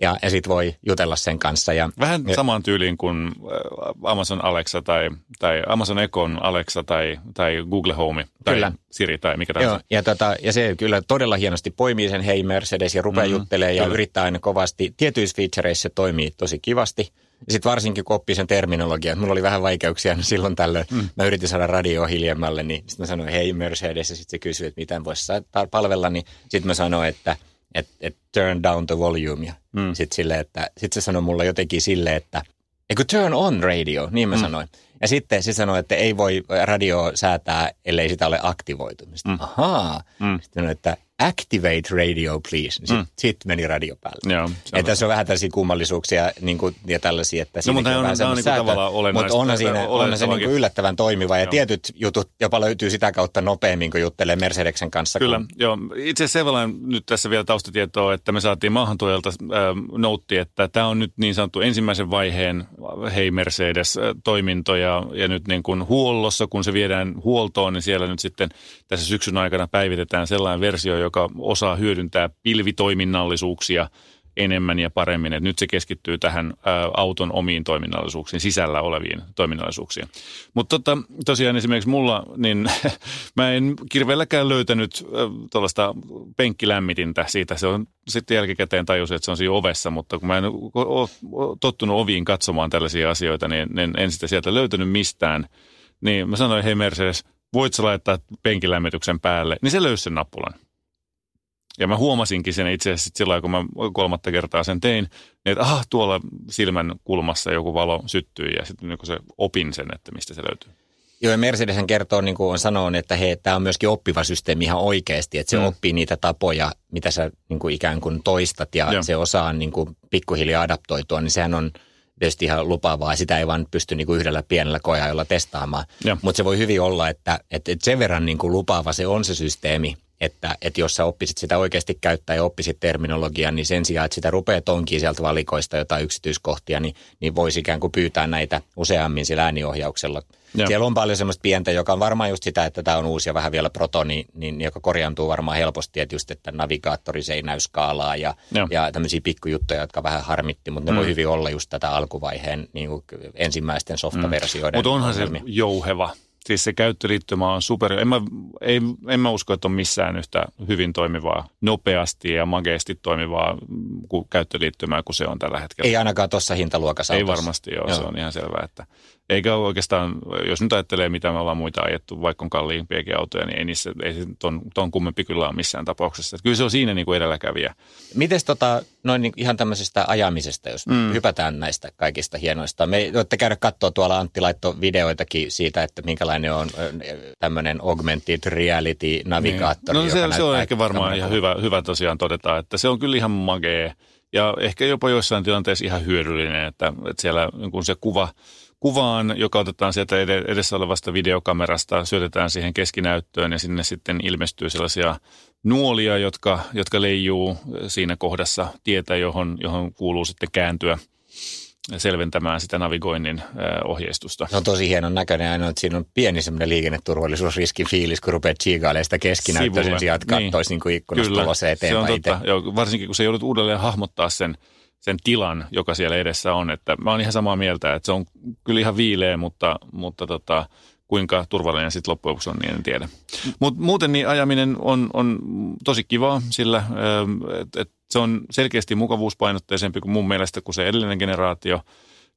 Ja, ja sitten voi jutella sen kanssa. Ja, Vähän ja, samaan tyyliin kuin äh, Amazon Alexa tai, tai Amazon Econ Alexa tai, tai Google Home tai Kyllä. Siri tai mikä Joo, tahansa. ja, tota, ja se kyllä todella hienosti poimii sen hei Mercedes ja rupeaa mm, juttelemaan ja yrittää aina kovasti. Tietyissä featureissa se toimii tosi kivasti. Sitten varsinkin kun oppii sen terminologian. Mulla oli vähän vaikeuksia aina silloin tällöin. Mm. Mä yritin saada radioa hiljemmalle, niin sitten mä sanoin hei Mercedes ja sitten se kysyi, että miten voisi palvella. Niin sitten mä sanoin, että et, et turn down the volume. Ja mm. sitten sille, että sit se sanoi mulle jotenkin sille, että eikö turn on radio, niin mä mm. sanoin. Ja sitten se sanoi, että ei voi radio säätää, ellei sitä ole aktivoitu. Mä Sitten, mm. ahaa. Mm. Sitten sanoi, että activate radio please. Sitten mm. sit meni radio päälle. Joo, se on että tässä on vähän tällaisia kummallisuuksia niin kuin, ja tällaisia, että No, mutta siinäkin on- vähän on niinku tavallaan olennaista- Mutta onhan, siinä, onhan se niin kuin yllättävän toimiva ja Joo. tietyt jutut jopa löytyy sitä kautta nopeammin, kun juttelee Mercedeksen kanssa. Kyllä, Kun, joo. Itse asiassa nyt tässä vielä taustatietoa, että me saatiin maahantuojalta äh, noutti, että tämä on nyt niin sanottu ensimmäisen vaiheen äh, Hei Mercedes-toiminto ja, ja nyt niin kuin huollossa, kun se viedään huoltoon, niin siellä nyt sitten tässä syksyn aikana päivitetään sellainen versio, joka osaa hyödyntää pilvitoiminnallisuuksia enemmän ja paremmin. Et nyt se keskittyy tähän ä, auton omiin toiminnallisuuksiin, sisällä oleviin toiminnallisuuksiin. Mutta tota, tosiaan esimerkiksi mulla, niin mä en kirveelläkään löytänyt tuollaista penkkilämmitintä siitä. Se on sitten jälkikäteen tajusin, että se on siinä ovessa, mutta kun mä en ole tottunut oviin katsomaan tällaisia asioita, niin en, en sitä sieltä löytänyt mistään. Niin mä sanoin, hei Mercedes, voit sä laittaa penkilämmityksen päälle? Niin se löysi sen nappulan. Ja mä huomasinkin sen itse asiassa sillä kun mä kolmatta kertaa sen tein, niin että aha, tuolla silmän kulmassa joku valo syttyi ja sitten niin se opin sen, että mistä se löytyy. Joo, ja Mercedesen kertoo, niin kuin on sanonut, että he, tämä on myöskin oppiva systeemi ihan oikeasti, että se mm. oppii niitä tapoja, mitä sä niin kuin ikään kuin toistat ja Joo. se osaa niin kuin pikkuhiljaa adaptoitua, niin sehän on tietysti ihan lupaavaa. Sitä ei vaan pysty niin kuin yhdellä pienellä kojaajalla testaamaan. Mutta se voi hyvin olla, että, että sen verran niin kuin lupaava se on se systeemi, että, että jos sä oppisit sitä oikeasti käyttää ja oppisit terminologiaa, niin sen sijaan, että sitä rupeaa tonkiin sieltä valikoista jotain yksityiskohtia, niin, niin voisi ikään kuin pyytää näitä useammin sillä ääniohjauksella. Joo. Siellä on paljon semmoista pientä, joka on varmaan just sitä, että tämä on uusi ja vähän vielä proto, niin, niin, joka korjaantuu varmaan helposti, että just, että navigaattori se ei näy skaalaa ja, ja tämmöisiä pikkujuttuja, jotka vähän harmitti, mutta ne mm. voi hyvin olla just tätä alkuvaiheen niin ensimmäisten softaversioiden. Mm. Mutta onhan se jouheva Siis se käyttöliittymä on super. En mä, ei, en mä usko, että on missään yhtä hyvin toimivaa, nopeasti ja mageesti toimivaa käyttöliittymää kuin se on tällä hetkellä. Ei ainakaan tuossa hintaluokassa. Ei varmasti joo, joo, se on ihan selvää. Että eikä oikeastaan, jos nyt ajattelee, mitä me ollaan muita ajettu, vaikka on kalliimpiakin autoja, niin ei, niissä, ei ton, ton kummempi kyllä ole missään tapauksessa. Että kyllä se on siinä niin kuin edelläkävijä. Miten tota, noin niin ihan tämmöisestä ajamisesta, jos mm. hypätään näistä kaikista hienoista. Me voitte käydä katsoa tuolla Antti laittoi videoitakin siitä, että minkälainen on tämmöinen augmented reality navigaattori. Niin. No se, se on ehkä varmaan ihan hyvä, hyvä tosiaan todeta, että se on kyllä ihan magee ja ehkä jopa joissain tilanteissa ihan hyödyllinen, että, että siellä kun se kuva, kuvaan, joka otetaan sieltä edessä olevasta videokamerasta, syötetään siihen keskinäyttöön ja sinne sitten ilmestyy sellaisia nuolia, jotka, jotka leijuu siinä kohdassa tietä, johon, johon kuuluu sitten kääntyä selventämään sitä navigoinnin ohjeistusta. Se on tosi hienon näköinen ainoa, että siinä on pieni semmoinen liikenneturvallisuusriski fiilis, kun rupeat chiikailemaan sitä keskinäyttöä sen sijaan, että niin. katsoisi niin kuin ikkunasta Kyllä, eteenpäin se on totta. Joo, varsinkin kun se joudut uudelleen hahmottaa sen sen tilan, joka siellä edessä on. Että mä oon ihan samaa mieltä, että se on kyllä ihan viileä, mutta, mutta tota, kuinka turvallinen sitten loppujen lopuksi on, niin en tiedä. Mutta muuten niin ajaminen on, on tosi kivaa, sillä että et se on selkeästi mukavuuspainotteisempi kuin mun mielestä kuin se edellinen generaatio.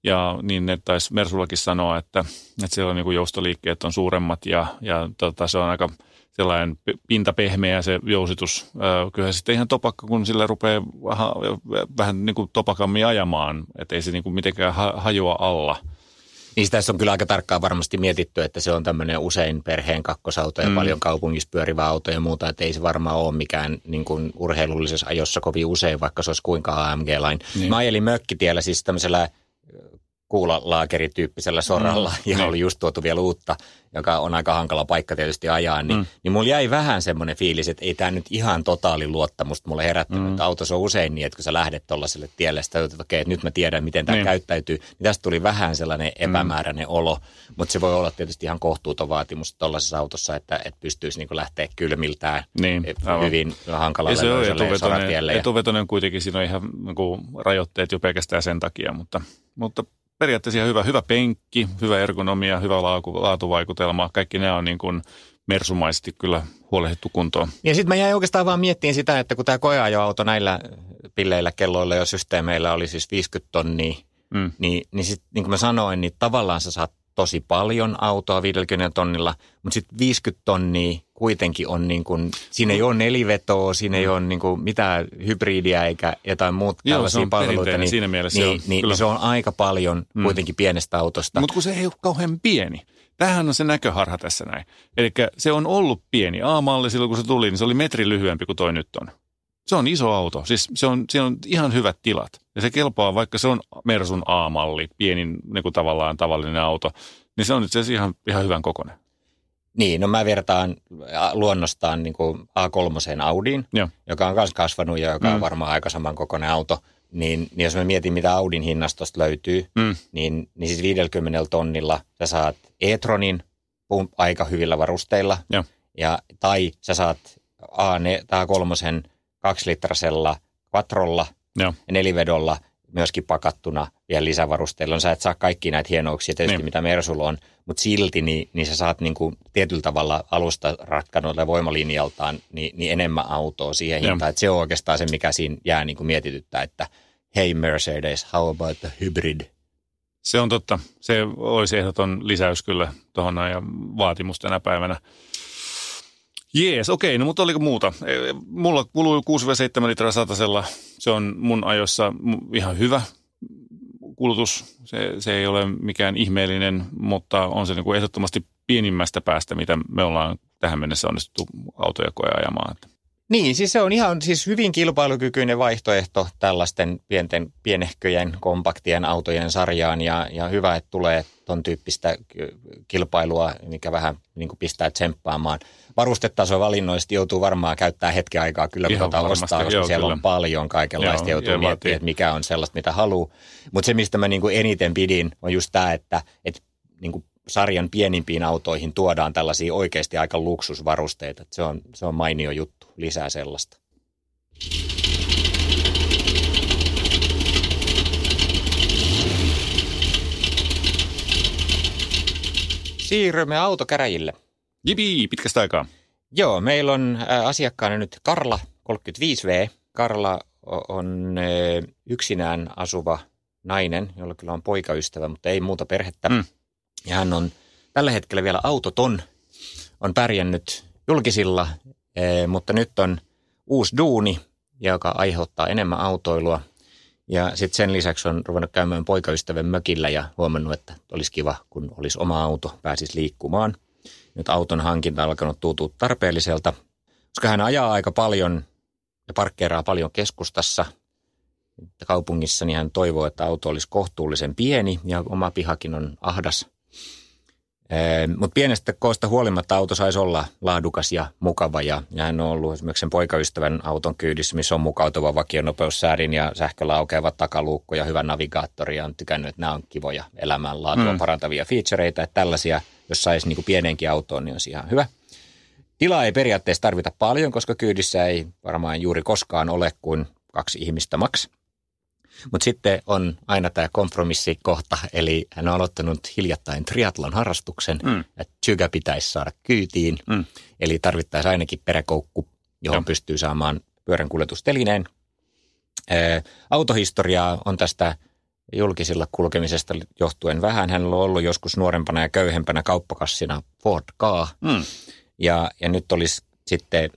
Ja niin ne taisi Mersullakin sanoa, että, että siellä on niin joustoliikkeet on suuremmat ja, ja tota, se on aika – sellainen pinta pehmeä se jousitus. Kyllä sitten ihan topakka, kun sillä rupeaa vähän niin kuin topakammin ajamaan, että ei se niin kuin mitenkään hajoa alla. Niin tässä on kyllä aika tarkkaan varmasti mietitty, että se on tämmöinen usein perheen kakkosauto ja mm. paljon kaupungissa pyörivä auto ja muuta, että ei se varmaan ole mikään niin kuin urheilullisessa ajossa kovin usein, vaikka se olisi kuinka AMG-lain. Niin. Mä ajelin mökkitiellä siis tämmöisellä kuulalaakerityyppisellä soralla mm. ja niin. oli just tuotu vielä uutta, joka on aika hankala paikka tietysti ajaa, niin, mm. niin mulla jäi vähän semmoinen fiilis, että ei tämä nyt ihan totaali luottamusta mulle herättänyt. Mm. Autossa on usein niin, että kun sä lähdet tuollaiselle tielle, että okei, nyt mä tiedän, miten tämä niin. käyttäytyy, niin tästä tuli vähän sellainen mm. epämääräinen mm. olo, mutta se voi olla tietysti ihan kohtuuton vaatimus tuollaisessa autossa, että, että pystyisi niin lähteä kylmiltään niin, hyvin hankalalle se on etuvetoinen, etuvetoinen kuitenkin, siinä on ihan niin rajoitteet jo pelkästään sen takia, mutta, mutta periaatteessa hyvä, hyvä penkki, hyvä ergonomia, hyvä laatu, laatuvaikutelma. Kaikki ne on niin kuin mersumaisesti kyllä huolehdittu kuntoon. Ja sitten mä jäin oikeastaan vaan miettimään sitä, että kun tämä koeajoauto näillä pilleillä kelloilla ja systeemeillä oli siis 50 tonnia, mm. niin, niin sitten niin kuin mä sanoin, niin tavallaan sä saat tosi paljon autoa 50 tonnilla, mutta sitten 50 tonnia kuitenkin on niin kuin, siinä ei ole nelivetoa, siinä ei mm. ole niin kuin mitään hybridiä eikä jotain muuta Joo, tällaisia palveluita. Niin, siinä mielessä niin, on, niin, niin se on aika paljon mm. kuitenkin pienestä autosta. Mutta kun se ei ole kauhean pieni. Tämähän on se näköharha tässä näin. Eli se on ollut pieni. A-malli silloin kun se tuli, niin se oli metri lyhyempi kuin toi nyt on. Se on iso auto. Siis se on, siinä on ihan hyvät tilat. Ja se kelpaa, vaikka se on Mersun A-malli, pienin niin kuin tavallaan tavallinen auto, niin se on itse asiassa ihan, ihan hyvän kokoinen. Niin, no mä vertaan luonnostaan niin kuin A3 Audiin, Joo. joka on myös kasvanut ja joka mm. on varmaan aika saman kokoinen auto. Niin, niin jos mä mietin, mitä Audin hinnastosta löytyy, mm. niin, niin siis 50 tonnilla sä saat e-tronin aika hyvillä varusteilla. Joo. Ja, tai sä saat A3 kaksilitrasella quattrolla ja nelivedolla myöskin pakattuna vielä lisävarusteilla. Sä et saa kaikki näitä hienouksia tietysti, niin. mitä Mersulla on, mutta silti niin, niin sä saat niin kuin tietyllä tavalla alusta ratkanoille voimalinjaltaan niin, niin enemmän autoa siihen hintaan. Että se on oikeastaan se, mikä siinä jää niin kuin mietityttää, että hei Mercedes, how about the hybrid? Se on totta. Se olisi ehdoton lisäys kyllä tuohon ja vaatimus tänä päivänä. Jees, okei, no mutta oliko muuta? Mulla kuluu 6-7 litraa satasella. Se on mun ajossa ihan hyvä kulutus. Se, se ei ole mikään ihmeellinen, mutta on se niin kuin ehdottomasti pienimmästä päästä, mitä me ollaan tähän mennessä onnistuttu autoja koe ajamaan. Niin, siis se on ihan siis hyvin kilpailukykyinen vaihtoehto tällaisten pienten, pienehköjen, kompaktien autojen sarjaan ja, ja hyvä, että tulee ton tyyppistä kilpailua, mikä vähän niin kuin pistää tsemppaamaan. Varustetaso valinnoista joutuu varmaan käyttää hetken aikaa kyllä, kun tota ostaa, koska joo, siellä kyllä. on paljon kaikenlaista, joo, joutuu miettimään, että mikä on sellaista, mitä haluaa. Mutta se, mistä mä niin kuin eniten pidin, on just tämä, että, että niin kuin sarjan pienimpiin autoihin tuodaan tällaisia oikeasti aika luksusvarusteita. Se on, se on mainio juttu, lisää sellaista. Siirrymme autokäräjille. Jibi, pitkästä aikaa. Joo, meillä on asiakkaana nyt Karla 35V. Karla on yksinään asuva nainen, jolla kyllä on poikaystävä, mutta ei muuta perhettä. Mm. Ja hän on tällä hetkellä vielä autoton, on pärjännyt julkisilla, eh, mutta nyt on uusi duuni, joka aiheuttaa enemmän autoilua. Ja sitten sen lisäksi on ruvennut käymään poikaystävän mökillä ja huomannut, että olisi kiva, kun olisi oma auto, pääsisi liikkumaan. Nyt auton hankinta alkanut tuntua tarpeelliselta, koska hän ajaa aika paljon ja parkkeeraa paljon keskustassa kaupungissa, niin hän toivoo, että auto olisi kohtuullisen pieni ja oma pihakin on ahdas – mutta pienestä koosta huolimatta auto saisi olla laadukas ja mukava ja, ja hän on ollut esimerkiksi sen poikaystävän auton kyydissä, missä on mukautuva vakionopeussäädin ja sähköllä aukeava takaluukko ja hyvä navigaattori ja on tykännyt, että nämä on kivoja elämänlaatua mm. parantavia featureita, että tällaisia, jos saisi niin pienenkin autoon, niin olisi ihan hyvä. Tilaa ei periaatteessa tarvita paljon, koska kyydissä ei varmaan juuri koskaan ole kuin kaksi ihmistä maks. Mutta sitten on aina tämä kompromissikohta, eli hän on aloittanut hiljattain triatlon harrastuksen, mm. että Tsyga pitäisi saada kyytiin, mm. eli tarvittaisiin ainakin peräkoukku, johon Joo. pystyy saamaan pyörän kuljetustelineen. autohistoriaa on tästä julkisilla kulkemisesta johtuen vähän. Hän on ollut joskus nuorempana ja köyhempänä kauppakassina Ford K. Mm. Ja, ja nyt olisi sitten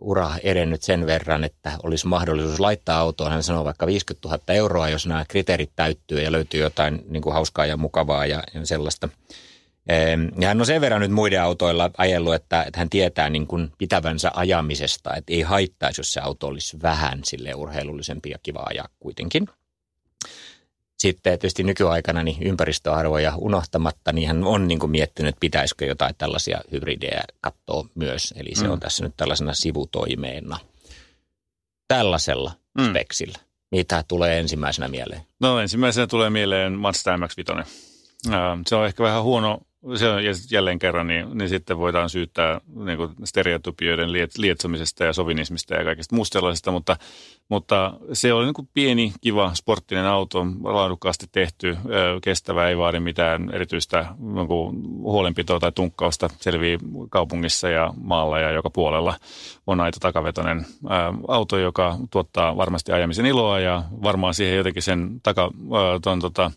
ura edennyt sen verran, että olisi mahdollisuus laittaa autoon. Hän sanoo vaikka 50 000 euroa, jos nämä kriteerit täyttyy ja löytyy jotain niin kuin hauskaa ja mukavaa ja, ja sellaista. Ja hän on sen verran nyt muiden autoilla ajellut, että, että hän tietää niin kuin pitävänsä ajamisesta, että ei haittaisi, jos se auto olisi vähän sille urheilullisempi ja kiva ajaa kuitenkin sitten tietysti nykyaikana niin ympäristöarvoja unohtamatta, niin hän on niin kuin miettinyt, että pitäisikö jotain tällaisia hybridejä katsoa myös. Eli se mm. on tässä nyt tällaisena sivutoimeena. Tällaisella mm. speksillä. Mitä tulee ensimmäisenä mieleen? No ensimmäisenä tulee mieleen Mazda MX-5. Se on ehkä vähän huono se on jälleen kerran, niin, niin sitten voidaan syyttää niin kuin stereotypioiden lietsomisesta ja sovinismista ja kaikesta muusta sellaisesta, mutta, mutta se oli niin kuin pieni, kiva, sporttinen auto, laadukkaasti tehty, kestävä, ei vaadi mitään erityistä niin kuin huolenpitoa tai tunkkausta, selvii kaupungissa ja maalla ja joka puolella. On aito takavetoinen auto, joka tuottaa varmasti ajamisen iloa ja varmaan siihen jotenkin sen taka, ton, tota,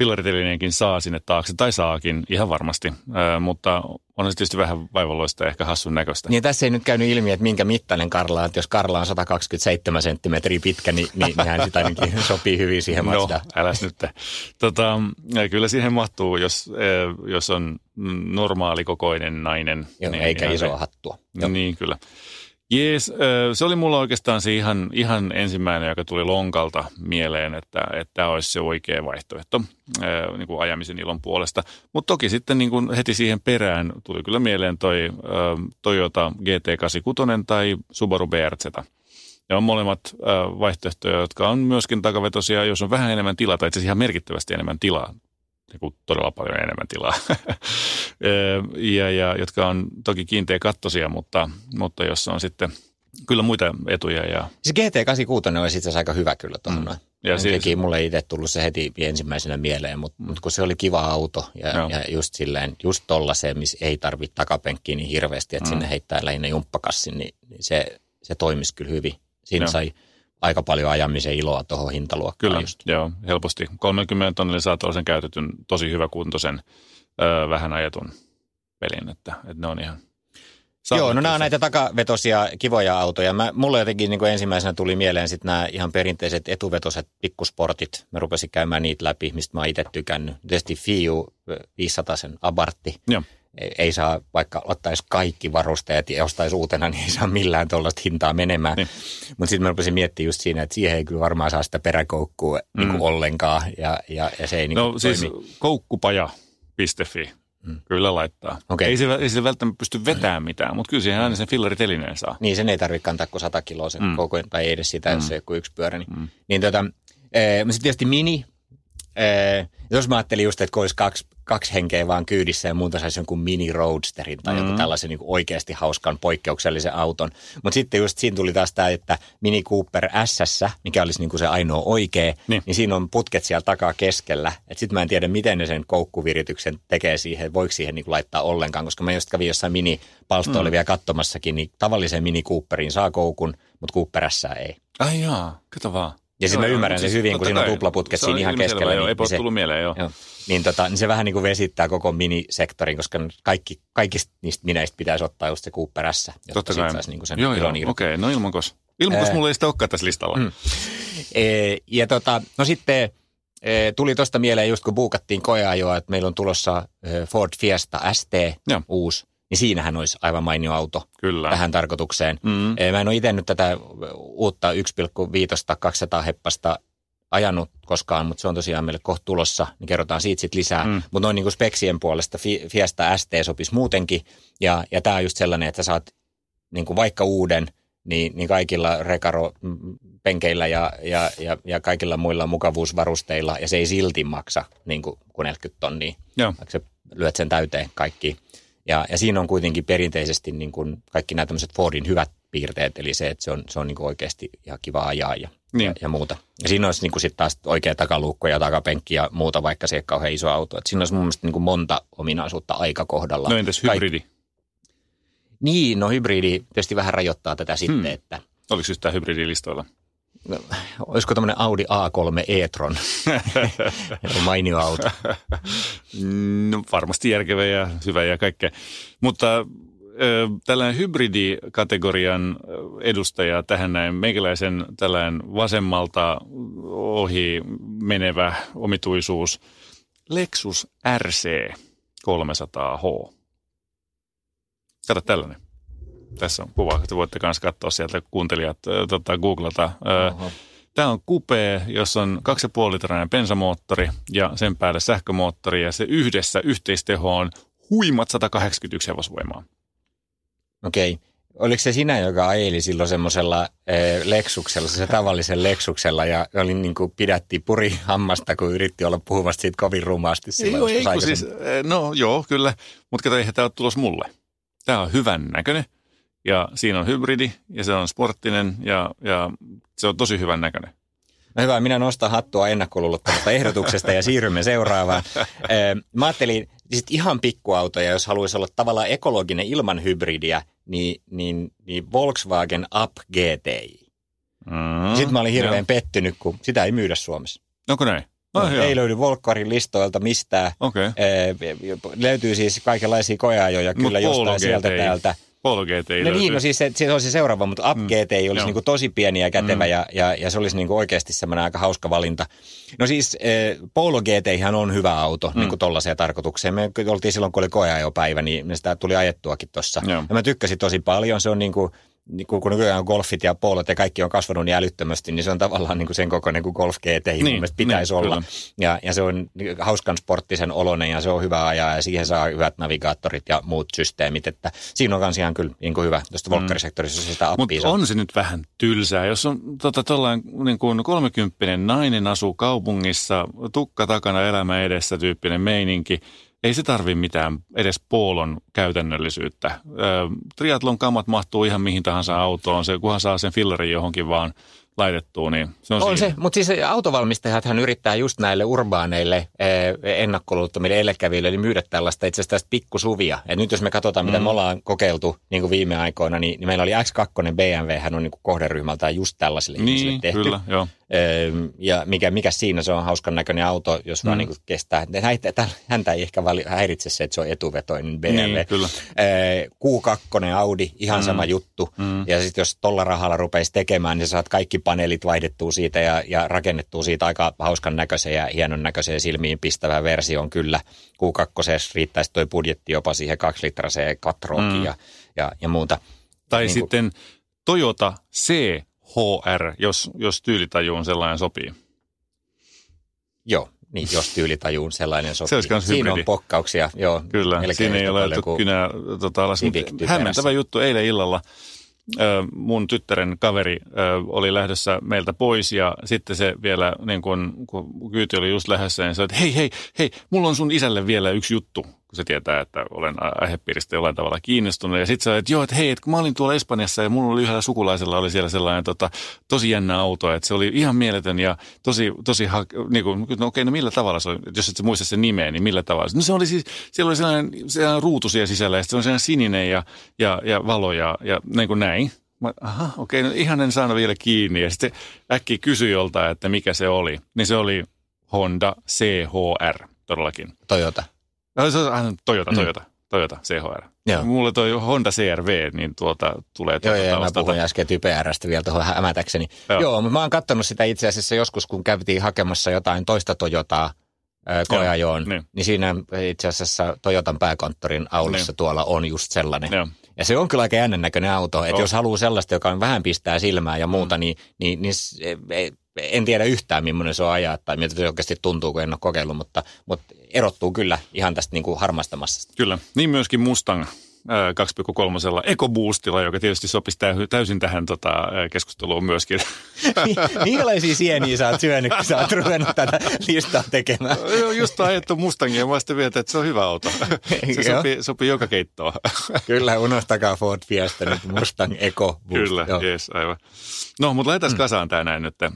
fillaritelineenkin saa sinne taakse, tai saakin ihan varmasti, äh, mutta on se tietysti vähän vaivalloista ja ehkä hassun näköistä. Niin tässä ei nyt käynyt ilmi, että minkä mittainen Karla on. Että jos Karla on 127 senttimetriä pitkä, niin, niin, niin hän sitä ainakin sopii hyvin siihen No, äläs nyt. Tota, kyllä siihen mahtuu, jos, jos on normaali kokoinen nainen. Joo, niin, eikä isoa hattua. Joo. Niin, kyllä. Jees, se oli mulla oikeastaan se ihan, ihan ensimmäinen, joka tuli lonkalta mieleen, että, että tämä olisi se oikea vaihtoehto niin kuin ajamisen ilon puolesta. Mutta toki sitten niin kuin heti siihen perään tuli kyllä mieleen toi Toyota GT86 tai Subaru BRZ. Ne on molemmat vaihtoehtoja, jotka on myöskin takavetosia, jos on vähän enemmän tilaa, tai itse asiassa ihan merkittävästi enemmän tilaa niin kuin todella paljon enemmän tilaa. ja, ja, jotka on toki kiinteä kattosia, mutta, mutta jos on sitten kyllä muita etuja. Ja... Se GT86 on itse asiassa aika hyvä kyllä tuohon. Mm. Ja siis... teki, mulle ei itse tullut se heti ensimmäisenä mieleen, mutta, mm. mutta kun se oli kiva auto ja, ja just silleen, just tollaiseen, missä ei tarvitse takapenkkiä niin hirveästi, että mm. sinne heittää lähinnä jumppakassin, niin, niin se, se toimisi kyllä hyvin. Siinä Joo. sai aika paljon ajamisen iloa tuohon hintaluokkaan. Kyllä, just. joo, helposti. 30 tonnille saa toisen käytetyn tosi hyvä kuntoisen, öö, vähän ajetun pelin, että, että ne on ihan Joo, no nämä on näitä takavetosia kivoja autoja. Mä, mulle jotenkin niin kuin ensimmäisenä tuli mieleen sitten nämä ihan perinteiset etuvetoset pikkusportit. Mä rupesin käymään niitä läpi, mistä mä itse tykännyt. Tietysti Fiu 500 sen Abartti. Joo. Ei- saa, vaikka ottaisi kaikki varusteet ja ostaisi uutena, niin ei saa millään tuollaista hintaa menemään. Niin. Mutta sitten mä rupesin miettimään just siinä, että siihen ei kyllä varmaan saa sitä peräkoukkua mm. niin ollenkaan ja, ja, ja se ei niin No kuin siis toimi. koukkupaja.fi. Kyllä laittaa. Okei. Ei, se, ei se välttämättä pysty vetämään mitään, mutta kyllä siihen aina sen fillaritelineen saa. Niin, sen ei tarvitse kantaa kuin 100 kiloa sen mm. Mm. koko ajan, tai edes sitä, jos se joku yksi pyörä. Niin, Mm. niin tota, eh, sitten tietysti mini. Eh, jos mä ajattelin just, että kun olisi kaksi, kaksi henkeä vaan kyydissä ja muuta saisi jonkun mini roadsterin tai mm. jonkun tällaisen niin oikeasti hauskan poikkeuksellisen auton. Mutta sitten just siinä tuli taas tämä, että Mini Cooper S, mikä olisi niin kuin se ainoa oikea, niin. Niin. niin siinä on putket siellä takaa keskellä. Sitten mä en tiedä, miten ne sen koukkuvirityksen tekee siihen, voiko siihen niin kuin laittaa ollenkaan, koska mä just kävin jossain mini-palstoilla mm. vielä katsomassakin, niin tavalliseen Mini Cooperiin saa koukun, mutta Cooper S ei. Ai jaa, kato vaan. Ja sitten mä Joo, ymmärrän joo, sen siis hyvin, kun siinä on tuplaputket siinä ihan keskellä. Joo, ei niin se, tullut mieleen, joo. joo, niin, tota, niin se vähän niin kuin vesittää koko minisektorin, koska kaikki, kaikista niistä mineistä pitäisi ottaa just se Cooper S, jotta Totta siitä saisi niin sen joo, joo, ilon okei. irti. Okay. No ilmankos. Ilmankos Ää. mulla ei sitä olekaan tässä listalla. Mm. E, ja tota, no sitten e, tuli tuosta mieleen just kun buukattiin koeajoa, että meillä on tulossa e, Ford Fiesta ST Joo. uusi, niin siinähän olisi aivan mainio auto Kyllä. tähän tarkoitukseen. Mm. Mä en ole itse nyt tätä uutta 1,5 200 heppasta ajanut koskaan, mutta se on tosiaan meille kohta tulossa, niin kerrotaan siitä sitten lisää. Mm. Mutta noin niin kuin speksien puolesta Fi- Fiesta ST sopisi muutenkin, ja, ja tämä on just sellainen, että saat niin kuin vaikka uuden, niin, niin kaikilla rekaro mm, penkeillä ja, ja, ja, ja kaikilla muilla mukavuusvarusteilla, ja se ei silti maksa niin kuin, kuin 40 tonnia, Joo. vaikka sä lyöt sen täyteen kaikki. Ja, ja siinä on kuitenkin perinteisesti niin kuin kaikki nämä tämmöiset Fordin hyvät piirteet, eli se, että se on, se on niin kuin oikeasti ihan kiva ajaa ja, Niin. ja, ja muuta. Ja siinä olisi niin kuin sitten taas oikea takaluukko ja takapenkki ja muuta, vaikka se ei ole kauhean iso auto. Et siinä olisi mun mielestä niin kuin monta ominaisuutta aika kohdalla. No entäs Kaik- hybridi? Niin, no hybridi tietysti vähän rajoittaa tätä sitten, Hmm. että Oliko yhtään hybridilistoilla? No, olisiko tämmöinen Audi A3 e-tron mainio auto. No, varmasti järkevä ja hyvä ja kaikkea. Mutta tällainen hybridikategorian edustaja tähän näin, meikäläisen tällainen vasemmalta ohi menevä omituisuus, Lexus RC 300H. Kato tällainen. Tässä on kuva, te voitte myös katsoa sieltä kuuntelijat tota, googlata. Oho. Tämä on coupe, jossa on 2,5-litrainen bensamoottori ja sen päälle sähkömoottori ja se yhdessä yhteisteho on huimat 181 hevosvoimaa. Okei. Oliko se sinä, joka ajeli silloin semmoisella eh, leksuksella, se tavallisen leksuksella ja oli niin kuin pidätti puri hammasta, kun yritti olla puhuvasti siitä kovin silloin Ei, ei, joskus kun siis, no joo, kyllä, mutta kato, eihän tämä ole tulos mulle. Tämä on hyvän näköinen ja siinä on hybridi ja se on sporttinen ja, ja se on tosi hyvän näköinen. No hyvä, minä nostan hattua ennakkoluulottomasta ehdotuksesta ja siirrymme seuraavaan. Mä ajattelin sit ihan pikkuautoja, jos haluaisi olla tavallaan ekologinen ilman hybridiä, niin, niin, niin Volkswagen Up GTI. Mm, Sitten mä olin hirveän joo. pettynyt, kun sitä ei myydä Suomessa. Onko näin? Oh, ei löydy Volkkarin listoilta mistään. Okei. Okay. Eh, löytyy siis kaikenlaisia koeajoja kyllä Mut jostain sieltä täältä. Polo GTI No niin, no siis se, se on se seuraava, mutta Up Mm, olisi niinku tosi pieni ja kätevä Mm. ja, ja, ja se olisi niinku oikeasti semmoinen aika hauska valinta. No siis eh, Polo GTI on hyvä auto Mm. niinku tollaiseen tarkoitukseen. Me oltiin silloin, kun oli koeajopäivä, niin me sitä tuli ajettuakin tuossa. Ja mä tykkäsin tosi paljon. Se on niinku, niinku kun nykyään golfit ja polot ja kaikki on kasvanut niin älyttömästi, niin se on tavallaan niinku sen kokoinen kuin Golf GTI niin, mun Niin, mielestä pitäisi niin, olla. kyllä. Ja, ja se on hauskan sporttisen oloinen ja se on hyvä ajaa ja siihen saa hyvät navigaattorit ja muut systeemit. Että siinä on kans ihan kyllä niin kuin hyvä. Tuosta Volkkarisektorissa se sitä Mutta on se nyt vähän tylsää, jos on tota, tollain, niin kuin 30 nainen asuu kaupungissa, tukka takana elämä edessä tyyppinen meininki. Ei se tarvi mitään edes poolon käytännöllisyyttä. Triatlon kamat mahtuu ihan mihin tahansa autoon, se, kunhan saa sen fillerin johonkin vaan laitettua, niin se on, On siinä. se, mutta siis autovalmistajathan yrittää just näille urbaaneille ennakkoluuttomille edelläkävijöille niin myydä tällaista itse asiassa pikkusuvia. Et nyt jos me katsotaan, mitä Mm. me ollaan kokeiltu niin kuin viime aikoina, niin, niin meillä oli X2 BMW, hän on niin kuin kohderyhmältään just tällaisille ihmisille Niin, tehty. kyllä, joo. Ja mikä, mikä siinä se on hauskan näköinen auto, jos vaan mm. niin kestää. Häntä ei ehkä häiritse se, että se on etuvetoinen BMW. Niin, kyllä. Q2 Audi, ihan mm. sama juttu. Mm. Ja sitten jos tolla rahalla rupeisi tekemään, niin saat kaikki paneelit vaihdettua siitä ja, ja rakennettua siitä aika hauskan näköisen ja hienon näköiseen silmiin pistävä versioon kyllä. Q2 riittäisi tuo budjetti jopa siihen kaksilitraseen katroonkin mm. ja, ja, ja muuta. Tai niin sitten kuin... Toyota CHR, jos, jos tyylitajuun sellainen sopii. Joo, niin jos tyylitajuun sellainen sopii. Se Siinä on pokkauksia, joo. Kyllä, siinä ei ole kynää tota, alas. Hämmentävä juttu eilen illalla mun tyttären kaveri oli lähdössä meiltä pois ja sitten se vielä, niin kun, kun kyyti oli just lähdössä, niin sanoi, että hei, hei, hei, mulla on sun isälle vielä yksi juttu kun se tietää, että olen aihepiiristä jollain tavalla kiinnostunut. Ja sitten sä että joo, että hei, että kun mä olin tuolla Espanjassa ja mulla oli yhdellä sukulaisella oli siellä sellainen tota, tosi jännä auto, että se oli ihan mieletön ja tosi, tosi niin kuin, no okei, no millä tavalla se oli, jos et muista sen nimeä, niin millä tavalla? No se oli siis, siellä oli sellainen, sellainen ruutu siellä sisällä ja se on sellainen sininen ja, ja, ja valo ja, ja niin kuin näin. Mä, aha, okei, no ihan en saanut vielä kiinni. Ja sitten äkki kysyi jolta, että mikä se oli. Niin se oli Honda CHR todellakin. Toyota. No, se on Toyota, Toyota. Mm. Toyota CHR. Joo. Mulle toi Honda CRV, niin tuota tulee tuota Joo, joo, mä puhuin äsken typerästä vielä tuohon hämätäkseni. Joo. joo, mä oon katsonut sitä itse asiassa joskus, kun käytiin hakemassa jotain toista Toyotaa koeajoon, niin. niin siinä itse asiassa Toyotan pääkonttorin aulissa niin. tuolla on just sellainen. Joo. Ja se on kyllä aika jännän näköinen auto, että oh. jos haluaa sellaista, joka on vähän pistää silmää ja muuta, mm. niin, niin, niin en tiedä yhtään, millainen se on ajaa tai miltä se oikeasti tuntuu, kun en ole kokeillut, mutta, mutta erottuu kyllä ihan tästä niin kuin harmastamassa. Kyllä, niin myöskin Mustang 2,3 EcoBoostilla, joka tietysti sopisi täysin tähän tota, keskusteluun myöskin. Millaisia sieniä sä oot syönyt, kun sä oot ruvennut tätä listaa tekemään? Just ajettu Mustangia, mä sitten vielä, että se on hyvä auto. Se sopii, sopii joka keittoa. Kyllä, unohtakaa Ford Fiesta nyt Mustang EcoBoost. Kyllä, yes, aivan. No, mutta lähdetään mm. kasaan tämä näin, että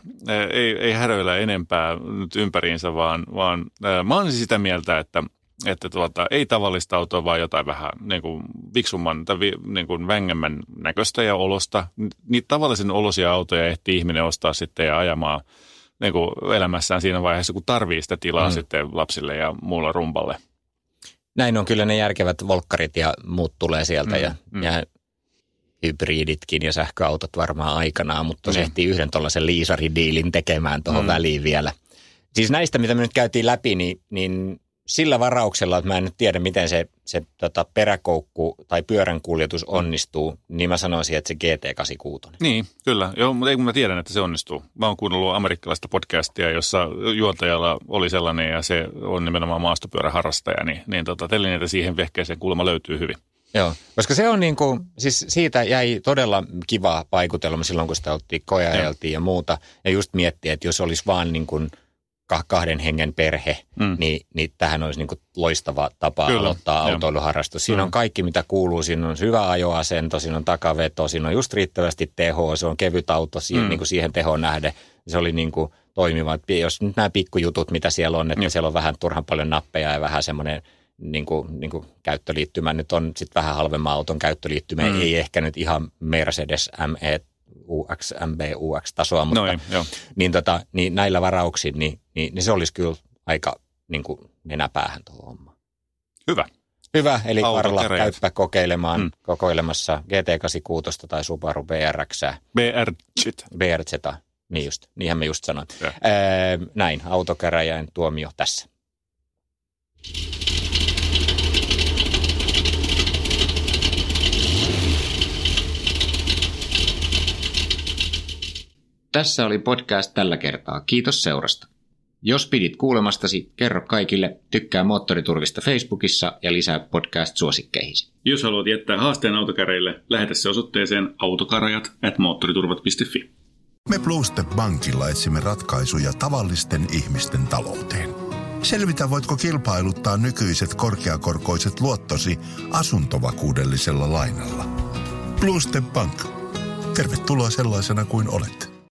ei, ei häröillä enempää nyt ympäriinsä, vaan, vaan mä olen sitä mieltä, että että tuota, ei tavallista autoa, vaan jotain vähän niin kuin viksumman tai vi, niin kuin vängemmän näköistä ja olosta. Niitä tavallisen olosia autoja ehtii ihminen ostaa sitten ja ajamaan niin kuin elämässään siinä vaiheessa, kun tarvii sitä tilaa mm. sitten lapsille ja muulla rumpalle. Näin on kyllä ne järkevät volkkarit ja muut tulee sieltä mm, ja, mm. ja hybriditkin ja sähköautot varmaan aikanaan, mutta mm. se ehtii yhden tuollaisen liisaridiilin tekemään tuohon mm. väliin vielä. Siis näistä, mitä me nyt käytiin läpi, niin, niin sillä varauksella, että mä en nyt tiedä, miten se, se tota, peräkoukku tai pyörän kuljetus onnistuu, niin mä sanoisin, että se GT86. Niin, kyllä. Joo, mutta ei kun mä tiedän, että se onnistuu. Mä oon kuunnellut amerikkalaista podcastia, jossa juontajalla oli sellainen ja se on nimenomaan maastopyöräharrastaja, niin, niin tota, telineitä siihen vehkeeseen kuulemma löytyy hyvin. Joo, koska se on niin kuin, siis siitä jäi todella kiva vaikutelma silloin, kun sitä oltiin kojailtiin ja muuta. Ja just miettiä, että jos olisi vaan niin kuin – kahden hengen perhe, mm. niin, niin tähän olisi niin loistava tapa Kyllä. aloittaa autoiluharrastus. Siinä mm. on kaikki, mitä kuuluu. Siinä on hyvä ajoasento, siinä on takaveto, siinä on just riittävästi tehoa, se on kevyt auto siihen, mm. niin kuin siihen tehoon nähden. Se oli niin kuin toimiva. Jos nyt nämä pikkujutut, mitä siellä on, että mm. siellä on vähän turhan paljon nappeja ja vähän semmoinen niin kuin, niin kuin käyttöliittymä nyt on sitten vähän halvemman auton käyttöliittymä, mm. ei ehkä nyt ihan Mercedes ME UX, MB, UX-tasoa, mutta Noin, jo. niin, tota, niin näillä varauksin, niin, niin, niin, se olisi kyllä aika niin kuin nenäpäähän tuo homma. Hyvä. Hyvä, eli Karla, käyppä kokeilemaan, mm. kokeilemassa GT86 tai Subaru BRX. BRZ. BRZ, niin just, niinhän me just sanoin. Öö, näin, autokäräjäin tuomio tässä. Tässä oli podcast tällä kertaa. Kiitos seurasta. Jos pidit kuulemastasi, kerro kaikille, tykkää Moottoriturvista Facebookissa ja lisää podcast-suosikkeihisi. Jos haluat jättää haasteen autokäreille, lähetä se osoitteeseen autokarajat at moottoriturvat.fi. Me Bluestep Bankilla etsimme ratkaisuja tavallisten ihmisten talouteen. Selvitä, voitko kilpailuttaa nykyiset korkeakorkoiset luottosi asuntovakuudellisella lainalla. Bluestep Bank. Tervetuloa sellaisena kuin olet.